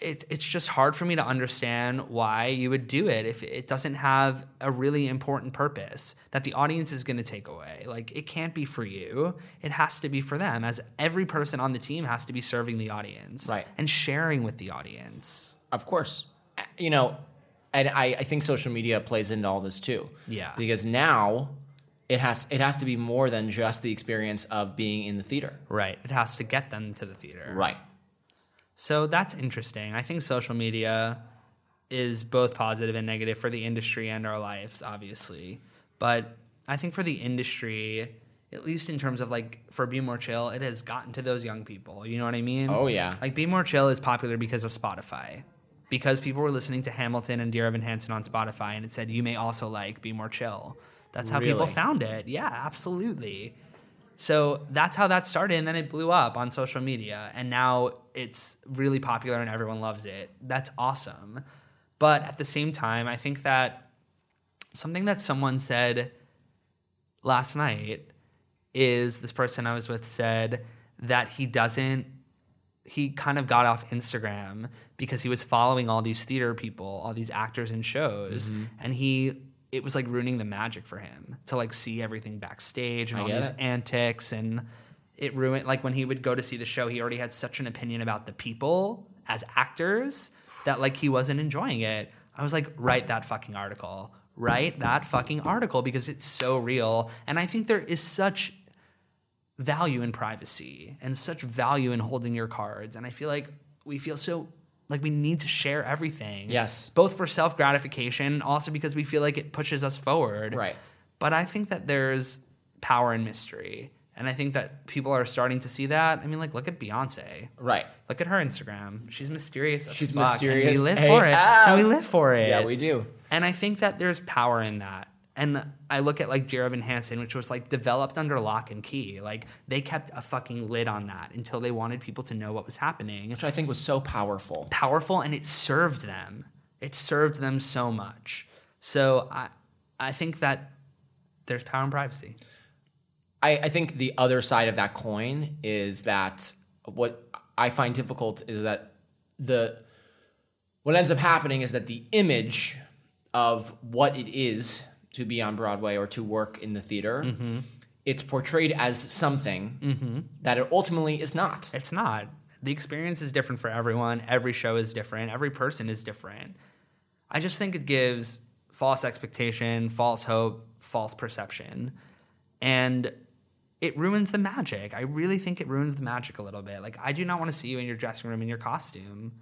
it, it's just hard for me to understand why you would do it if it doesn't have a really important purpose that the audience is going to take away. Like, it can't be for you, it has to be for them, as every person on the team has to be serving the audience Right. and sharing with the audience. Of course. Uh, You know, and I, I think social media plays into all this too. Yeah. Because now it has it has to be more than just the experience of being in the theater. Right. It has to get them to the theater. Right. So that's interesting. I think social media is both positive and negative for the industry and our lives, obviously. But I think for the industry, at least in terms of like for Be More Chill, it has gotten to those young people. You know what I mean? Oh, yeah. Like Be More Chill is popular because of Spotify. Because people were listening to Hamilton and Dear Evan Hansen on Spotify and it said you may also like Be More Chill. That's how people found it. Yeah, absolutely. So that's how that started, and then it blew up on social media, and now it's really popular and everyone loves it. That's awesome. But at the same time, I think that something that someone said last night is this person I was with said that he doesn't he kind of got off Instagram because he was following all these theater people, all these actors and shows, Mm-hmm. and he it was like ruining the magic for him to like see everything backstage and I all these it. antics and it ruined like when he would go to see the show he already had such an opinion about the people as actors that like he wasn't enjoying it. I was like write that fucking article. Write that fucking article because it's so real and I think there is such value in privacy and such value in holding your cards. And I feel like we feel so like we need to share everything. Yes. Both for self gratification, also because we feel like it pushes us forward. Right. But I think that there's power in mystery. And I think that people are starting to see that. I mean, like, look at Beyonce. Right. Look at her Instagram. She's mysterious. She's mysterious we live for it. And we live for it. Yeah, we do. And I think that there's power in that. And I look at like Dear Evan Hansen, which was like developed under lock and key. Like they kept a fucking lid on that until they wanted people to know what was happening. Which I think was so powerful. Powerful and it served them. It served them so much. So I I think that there's power in privacy. I, I think the other side of that coin is that what I find difficult is that the what ends up happening is that the image of what it is to be on Broadway or to work in the theater, mm-hmm. it's portrayed as something mm-hmm. that it ultimately is not. It's not. The experience is different for everyone. Every show is different. Every person is different. I just think it gives false expectation, false hope, false perception. And it ruins the magic. I really think it ruins the magic a little bit. Like, I do not want to see you in your dressing room in your costume.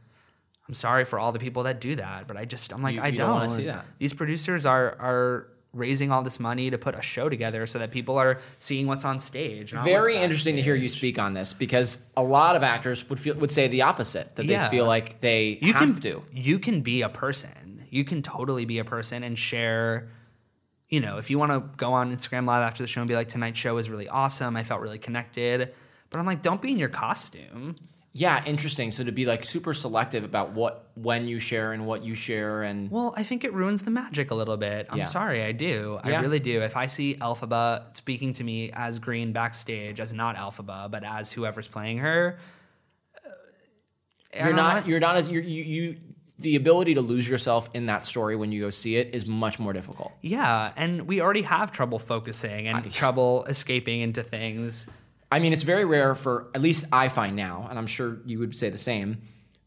I'm sorry for all the people that do that, but I just, I'm like, You- I you don't, don't wanna see that. These producers are, are, raising all this money to put a show together so that people are seeing what's on stage. Very interesting to hear you speak on this because a lot of actors would feel would say the opposite that Yeah. they feel like they you have can to. you can be a person you can totally be a person and share you know if you want to go on instagram live after the show and be like tonight's show was really awesome i felt really connected but i'm like don't be in your costume Yeah, interesting. So to be like super selective about what when you share and what you share and well i think it ruins the magic a little bit i'm Yeah. sorry i do i Yeah. really do if i see elphaba speaking to me as green backstage as not elphaba but as whoever's playing her uh, you're don't know you're not as you're, you you the ability to lose yourself in that story when you go see it is much more difficult. yeah and we already have trouble focusing and trouble escaping into things I mean, it's very rare for at least I find now, and I'm sure you would say the same,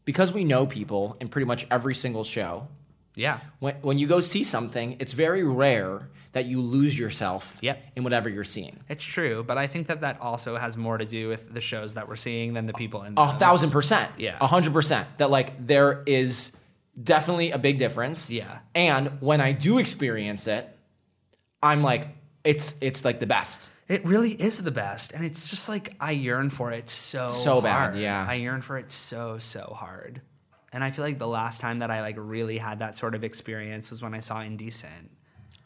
because we know people in pretty much every single show. yeah When when you go see something, it's very rare that you lose yourself Yep. in whatever you're seeing. It's true, but I think that that also has more to do with the shows that we're seeing than the people in A thousand percent. Yeah. A hundred percent. That like there is definitely a big difference. Yeah. And when I do experience it, I'm like, it's it's like the best. It really is the best, and it's just like I yearn for it so So bad, yeah. I yearn for it so so hard, and I feel like the last time that I like really had that sort of experience was when I saw Indecent.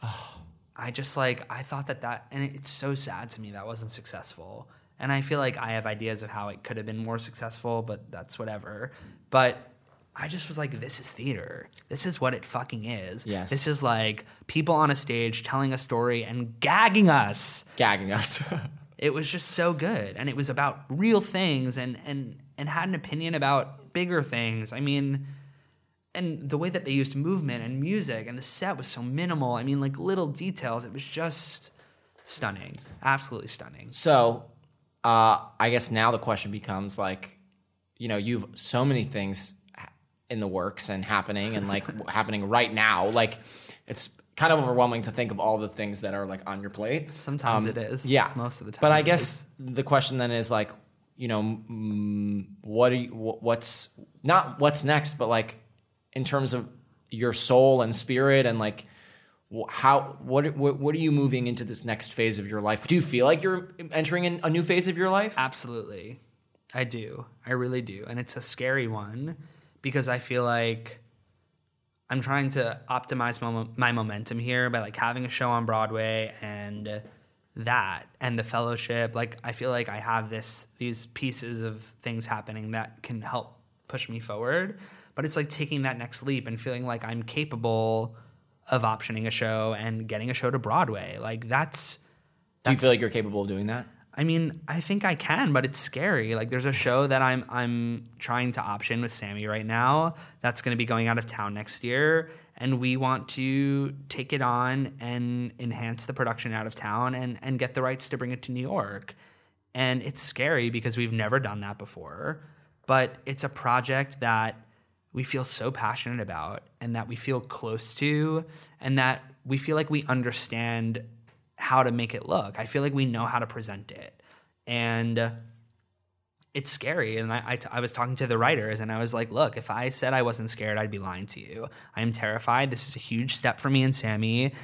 Oh. I just like I thought that that, and it's so sad to me that wasn't successful. And I feel like I have ideas of how it could have been more successful, but that's whatever. But I just was like, this is theater. This is what it fucking is. Yes. This is like people on a stage telling a story and gagging us Gagging us. it was just so good and it was about real things and and and had an opinion about bigger things i mean and the way that they used movement and music and the set was so minimal i mean like little details it was just stunning absolutely stunning So, uh, I guess now the question becomes like, you know, you've so many things in the works and happening and like happening right now. Like, it's kind of overwhelming to think of all the things that are like on your plate. Sometimes it is. Yeah, Most of the time. But I guess the question then is like, you know, mm, what are you? What's not what's next, but like in terms of your soul and spirit and like how what what what are you moving into this next phase of your life? Do you feel like you're entering in a new phase of your life? Absolutely. I do. I really do. And it's a scary one because I feel like I'm trying to optimize my, my momentum here by like having a show on Broadway and that and the fellowship. Like I feel like I have this these pieces of things happening that can help push me forward. But it's like taking that next leap and feeling like I'm capable of optioning a show and getting a show to Broadway. Like that's Do you feel like you're capable of doing that? I mean, I think I can, but it's scary. Like there's a show that I'm I'm trying to option with Sammy right now that's going to be going out of town next year and we want to take it on and enhance the production out of town and and get the rights to bring it to New York. And it's scary because we've never done that before, but it's a project that we feel so passionate about and that we feel close to and that we feel like we understand how to make it look. I feel like we know how to present it. And it's scary. And I, I, I was talking to the writers and I was like, look, if I said I wasn't scared, I'd be lying to you. I am terrified. This is a huge step for me and Sammy,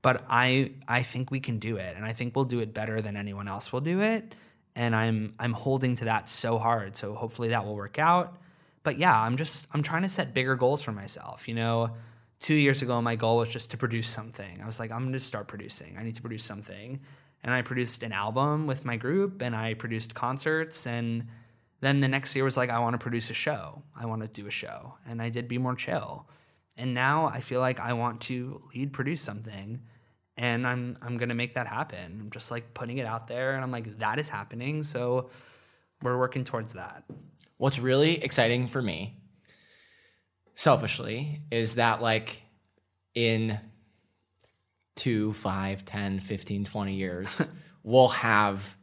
but I, I think we can do it. And I think we'll do it better than anyone else will do it. And I'm, I'm holding to that so hard. So hopefully that will work out. But yeah, I'm just, I'm trying to set bigger goals for myself. You know, two years ago, my goal was just to produce something. I was like, I'm going to start producing. I need to produce something. And I produced an album with my group and I produced concerts. And then the next year was like, I want to produce a show. I want to do a show. And I did Be More Chill. And now I feel like I want to lead produce something. And I'm, I'm going to make that happen. I'm just like putting it out there. And I'm like, that is happening. So we're working towards that. What's really exciting for me, selfishly, is that like in two, five, 10, 15, 20 years, we'll have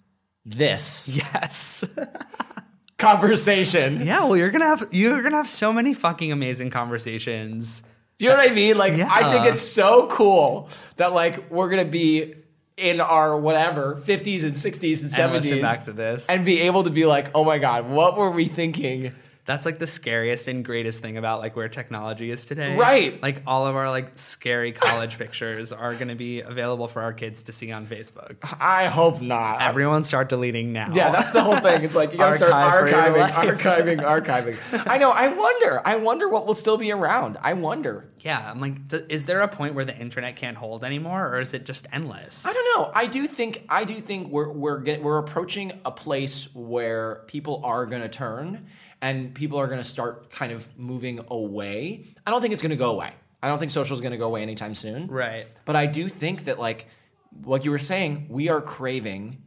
this Yes. conversation. Yeah, well, you're gonna have you're gonna have so many fucking amazing conversations. Do you know what I mean? Like, I think it's so cool that like we're gonna be in our whatever 50s and 60s and 70s And listen back to this. and be able to be like, oh my god, what were we thinking? That's like the scariest and greatest thing about like where technology is today. Right. Like all of our like scary college pictures are gonna be available for our kids to see on Facebook. I hope not. Everyone start deleting now. Yeah, that's the whole thing. It's like you gotta start Archive for your archiving, archiving, archiving. I know. I wonder. I wonder what will still be around. I wonder. yeah. I'm like, is there a point where the internet can't hold anymore, or is it just endless? I don't know. I do think. I do think we're we're get, we're approaching a place where people are gonna turn and people are gonna start kind of moving away. I don't think it's gonna go away. I don't think social is gonna go away anytime soon. Right. But I do think that like what you were saying, we are craving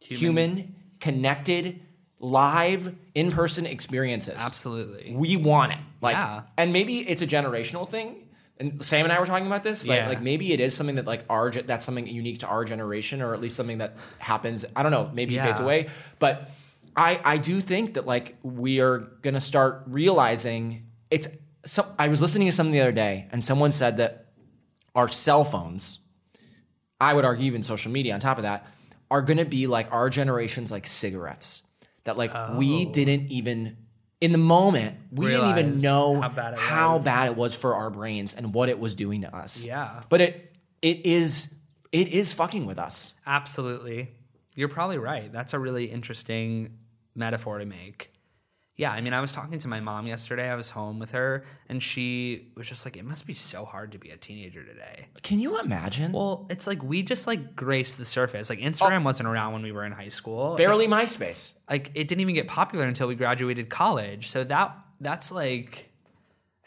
human, connected, live, in-person experiences. Absolutely. We want it. Like Yeah. and maybe it's a generational thing. And Sam and I were talking about this. Like, Yeah. like maybe it is something that like our that's something unique to our generation, or at least something that happens. I don't know. Maybe it fades away, but I I do think that like we are gonna start realizing it's. So I was listening to something the other day, and someone said that our cell phones, I would argue even social media on top of that, are gonna be like our generation's like cigarettes. That like we oh. didn't even in the moment we didn't even know how bad it how was. bad it was for our brains and what it was doing to us. Yeah. But it it is it is fucking with us. Absolutely. You're probably right. That's a really interesting metaphor to make. Yeah, I mean, I was talking to my mom yesterday. I was home with her, and she was just like, "It must be so hard to be a teenager today." Can you imagine? Well, it's like we just like graced the surface. Like Instagram oh. wasn't around when we were in high school. Barely MySpace. like it didn't even get popular until we graduated college. So that that's like,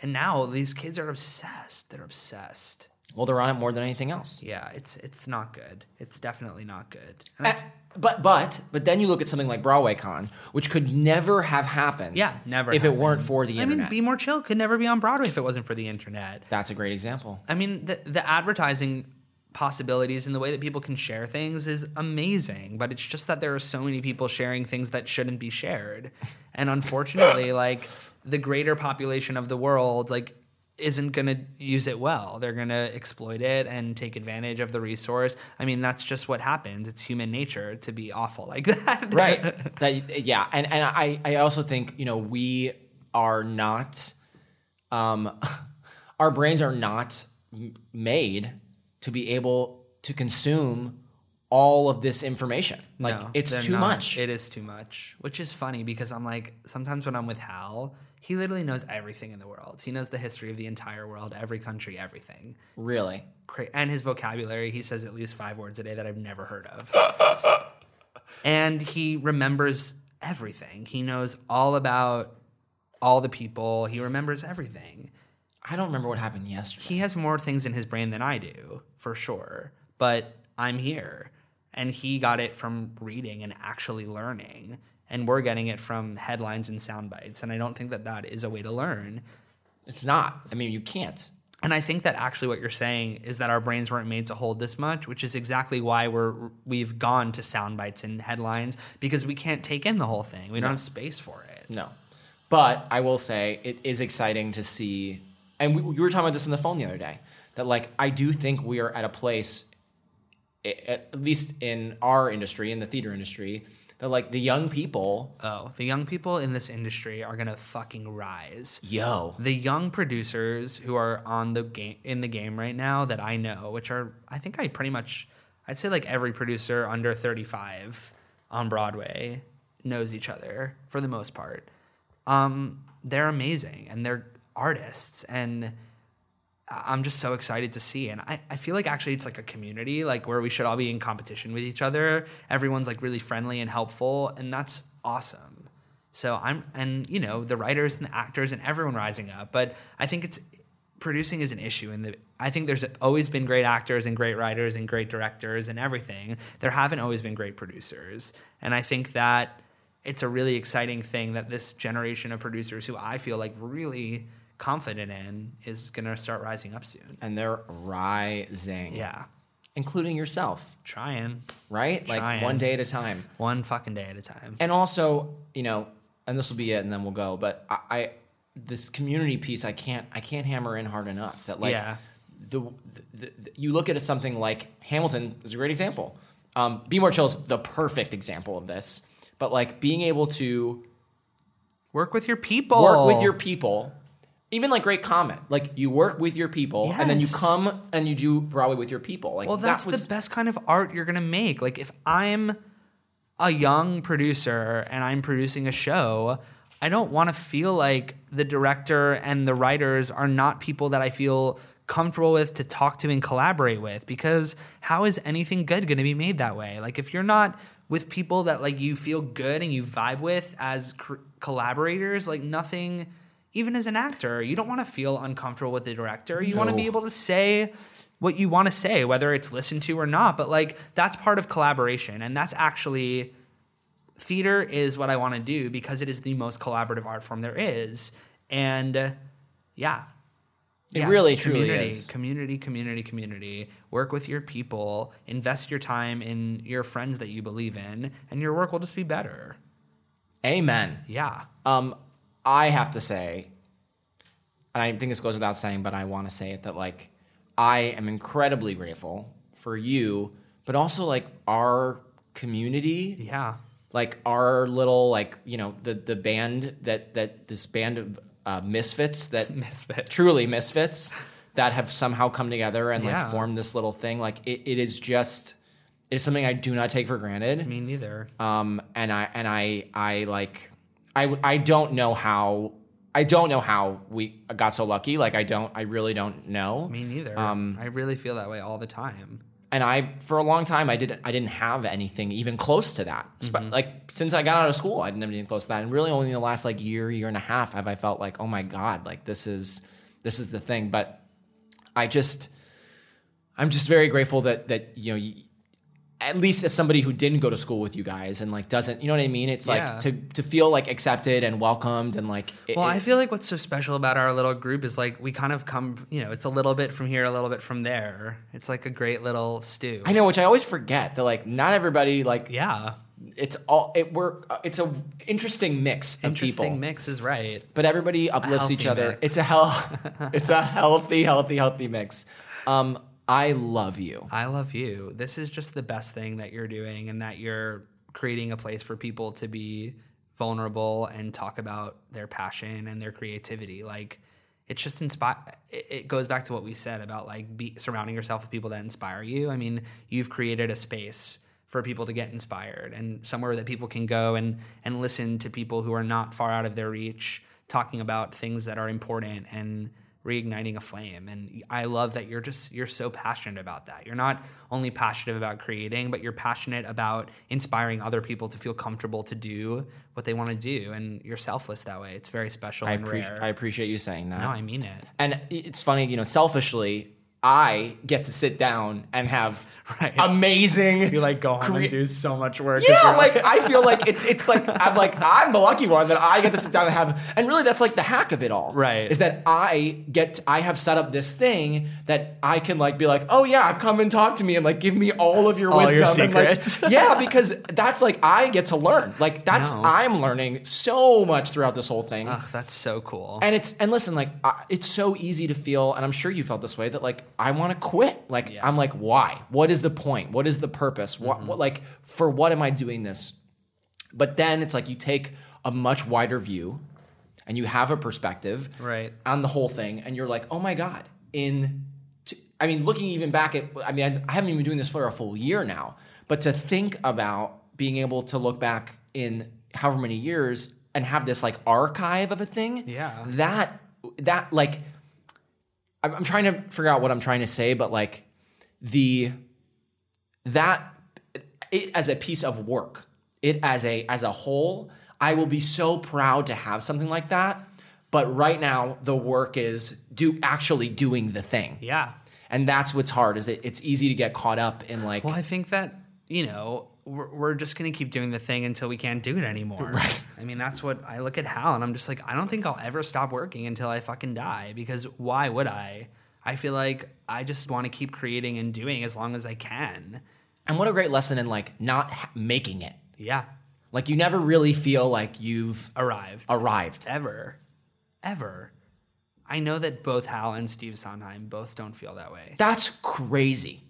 and now these kids are obsessed. They're obsessed. Well, they're on it more than anything else. Yeah, it's it's not good. It's definitely not good. And I but but but then you look at something like BroadwayCon, which could never have happened. Yeah, never If it weren't for the internet. I internet. mean, Be More Chill could never be on Broadway if it wasn't for the internet. That's a great example. I mean, the the advertising possibilities and the way that people can share things is amazing, but it's just that there are so many people sharing things that shouldn't be shared. And unfortunately, like the greater population of the world like isn't going to use it well. They're going to exploit it and take advantage of the resource. I mean, that's just what happens. It's human nature to be awful like that. right that yeah and and i i also think you know we are not um our brains are not made to be able to consume all of this information like No, it's too not. much It is too much, which is funny because I'm like, sometimes when I'm with Hal, he literally knows everything in the world. He knows the history of the entire world, every country, everything. really Cra- And his vocabulary, he says at least five words a day that I've never heard of. and he remembers everything. He knows all about all the people. He remembers everything. i don't remember what happened yesterday He has more things in his brain than I do, for sure. But I'm here. And he got it from reading and actually learning. And we're getting it from headlines and sound bites. And I don't think that that is a way to learn. it's not i mean you can't And I think that actually what you're saying is that our brains weren't made to hold this much, which is exactly why we're we've gone to sound bites and headlines because we can't take in the whole thing. We don't have space for it. No. But I will say it is exciting to see, and we, we were talking about this on the phone the other day, that like I do think we are at a place, at least in our industry, in the theater industry, that like the young people, Oh, the young people in this industry are gonna fucking rise. yo, the young producers who are on the game in the game right now that I know, which are I think I pretty much I'd say like every producer under 35 on Broadway knows each other for the most part. Um, they're amazing and they're artists and I'm just so excited to see. And I, I feel like actually it's like a community, like where we should all be in competition with each other. Everyone's like really friendly and helpful, and that's awesome. So I'm, and you know, the writers and the actors and everyone rising up. But I think it's producing is an issue. And I think there's always been great actors and great writers and great directors and everything. There haven't always been great producers. And I think that it's a really exciting thing that this generation of producers who I feel like really confident in is going to start rising up soon. and they're rising. Yeah. Including yourself, Trying right? Like one day at a time. one fucking day at a time. And also, you know, and this will be it, and then we'll go. But I, I this community piece, I can't, I can't hammer in hard enough. That like, Yeah. the, the, the you look at something like Hamilton is a great example. Um, Be More Chill is the perfect example of this. But like being able to Work with your people. work with your people, even like Great Comet, like you work with your people, and then you come and you do Broadway with your people. Like Well, that's that was the best kind of art you're gonna make. Like if I'm a young producer and I'm producing a show, I don't want to feel like the director and the writers are not people that I feel comfortable with to talk to and collaborate with because how is anything good going to be made that way? Like if you're not with people that like you feel good and you vibe with as cr- collaborators, like nothing even as an actor, you don't want to feel uncomfortable with the director. You want to be able to say what you want to say, whether it's listened to or not. But like that's part of collaboration, and that's actually theater is what I want to do because it is the most collaborative art form there is. And uh, yeah. It really, truly community, is. Community, community, community. Work with your people. Invest your time in your friends that you believe in, and your work will just be better. amen. Yeah. Um, I have to say, and I think this goes without saying, but I want to say it that like I am incredibly grateful for you, but also like our community, Yeah. like our little like you know the the band that that this band of uh, misfits that Misfits. truly misfits that have somehow come together and Yeah. like formed this little thing. Like it, it is just it's something I do not take for granted. Me neither. Um, and I and I I like I I don't know how I don't know how we got so lucky. Like I don't I really don't know. Me neither. Um, I really feel that way all the time. and I for a long time I didn't I didn't have anything even close to that. Mm-hmm. Like since I got out of school, I didn't have anything close to that. And really only in the last like year, year and a half have I felt like, oh my God, like this is this is the thing. But I just I'm just very grateful that that you know you, at least as somebody who didn't go to school with you guys and like doesn't you know what I mean? It's Yeah. like to to feel like accepted and welcomed and like it- Well, it- I feel like what's so special about our little group is like we kind of come, you know, it's a little bit from here, a little bit from there. It's like a great little stew. I know, which I always forget that like not everybody like Yeah. it's all it we're it's a interesting mix of Interesting people. mix is right. but everybody uplifts each other. mix. It's a hell, it's a healthy, healthy, healthy mix. Um, I love you. I love you. This is just the best thing that you're doing and that you're creating a place for people to be vulnerable and talk about their passion and their creativity. Like it's just inspire it goes back to what we said about like be surrounding yourself with people that inspire you. I mean, you've created a space for people to get inspired and somewhere that people can go and and listen to people who are not far out of their reach talking about things that are important and reigniting a flame. And i love that you're just you're so passionate about that. You're not only passionate about creating but you're passionate about inspiring other people to feel comfortable to do what they want to do. And you're selfless that way. It's very special I, and appreciate. rare. I appreciate you saying that. no i mean it. And it's funny, you know, selfishly, I get to sit down and have Right. amazing. you like go home crea- and do so much work Yeah, like I feel like it's it's like I'm like I'm the lucky one that I get to sit down and have, and really that's like the hack of it all, Right. Is that I get I have set up this thing that I can like be like, oh yeah, come and talk to me and like give me all of your All wisdom, your and, like- yeah, because that's like I get to learn, like that's No. I'm learning so much throughout this whole thing. Ugh, that's so cool And it's and listen, like I, it's so easy to feel, and I'm sure you felt this way that like I want to quit. Like Yeah. I'm like, why? What is the point? What is the purpose? What, mm-hmm. what like for what am I doing this? But then it's like you take a much wider view, and you have a perspective Right. on the whole thing, and you're like, oh my god, in. t- I mean, looking even back at, I mean, I, I haven't even been doing this for a full year now, but to think about being able to look back in however many years and have this like archive of a thing, Yeah. that that like, I'm, I'm trying to figure out what I'm trying to say, but like the that it as a piece of work, it as a as a whole, I will be so proud to have something like that. But right now, the work is do actually doing the thing, yeah and that's what's hard. Is it? It's easy to get caught up in like Well, I think that you know we're, we're just gonna keep doing the thing until we can't do it anymore. Right. I mean, that's what I look at Hal, and I'm just like, I don't think I'll ever stop working until I fucking die. Because why would I? I feel like I just want to keep creating and doing as long as I can. And what a great lesson in like not ha- making it. Yeah. Like you never really feel like you've Arrived. arrived. Ever. Ever. I know that both Hal and Steve Sondheim both don't feel that way. That's crazy.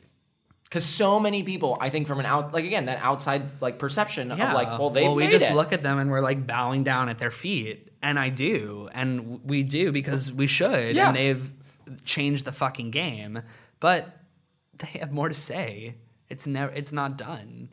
Cause so many people, I think, from an out like again that outside like perception of like, well, they've we made just it. look at them and we're like bowing down at their feet, and I do, and we do because we should, Yeah. and they've changed the fucking game, but they have more to say. It's never, it's not done.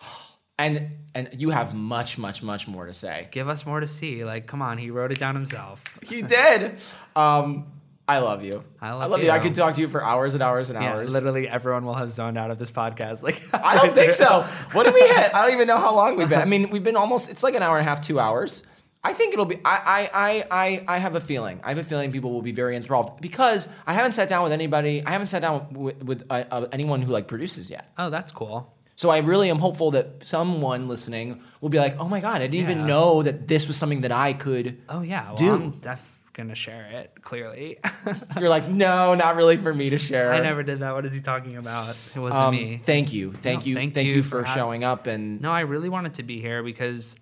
and and you have much, much, much more to say. Give us more to see. Like, come on, he wrote it down himself. He did. Um, I love you. I love you. you. I could talk to you for hours and hours and Yeah, hours. literally everyone will have zoned out of this podcast. Like, I don't think so. What did we hit? I don't even know how long we've been. I mean, we've been almost. It's like an hour and a half, two hours. I think it'll be. I I I I, I have a feeling. I have a feeling people will be very enthralled because I haven't sat down with anybody. I haven't sat down with, with uh, uh, anyone who like produces yet. Oh, that's cool. So I really am hopeful that someone listening will be like, "Oh my god, I didn't even know that this was something that I could." Oh yeah, well, Do. I'm def gonna share it. Clearly, You're like, "No, not really for me to share." I never did that. What is he talking about? It wasn't Um, me. thank you, thank No, you, thank thank, you you, for for, showing up and No, I really wanted to be here because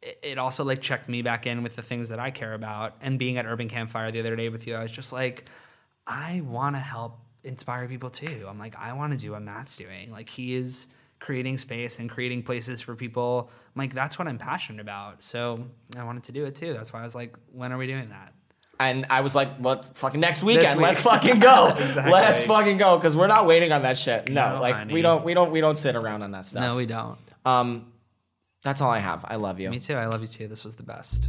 it, it also like checked me back in with the things that I care about. And being at Urban Campfire the other day with you, I was just like, I want to help inspire people too. I'm like, I want to do what Matt's doing. Like he is creating space and creating places for people. I'm like, that's what I'm passionate about. So I wanted to do it too. That's why I was like, when are we doing that? And I was like, "What? Fucking next weekend? week. Let's fucking go! Exactly. Let's fucking go!" Because we're not waiting on that shit. No, No, like honey. we don't, we don't, we don't sit around on that stuff. No, we don't. Um, that's all I have. I love you. Me too. I love you too. This was the best.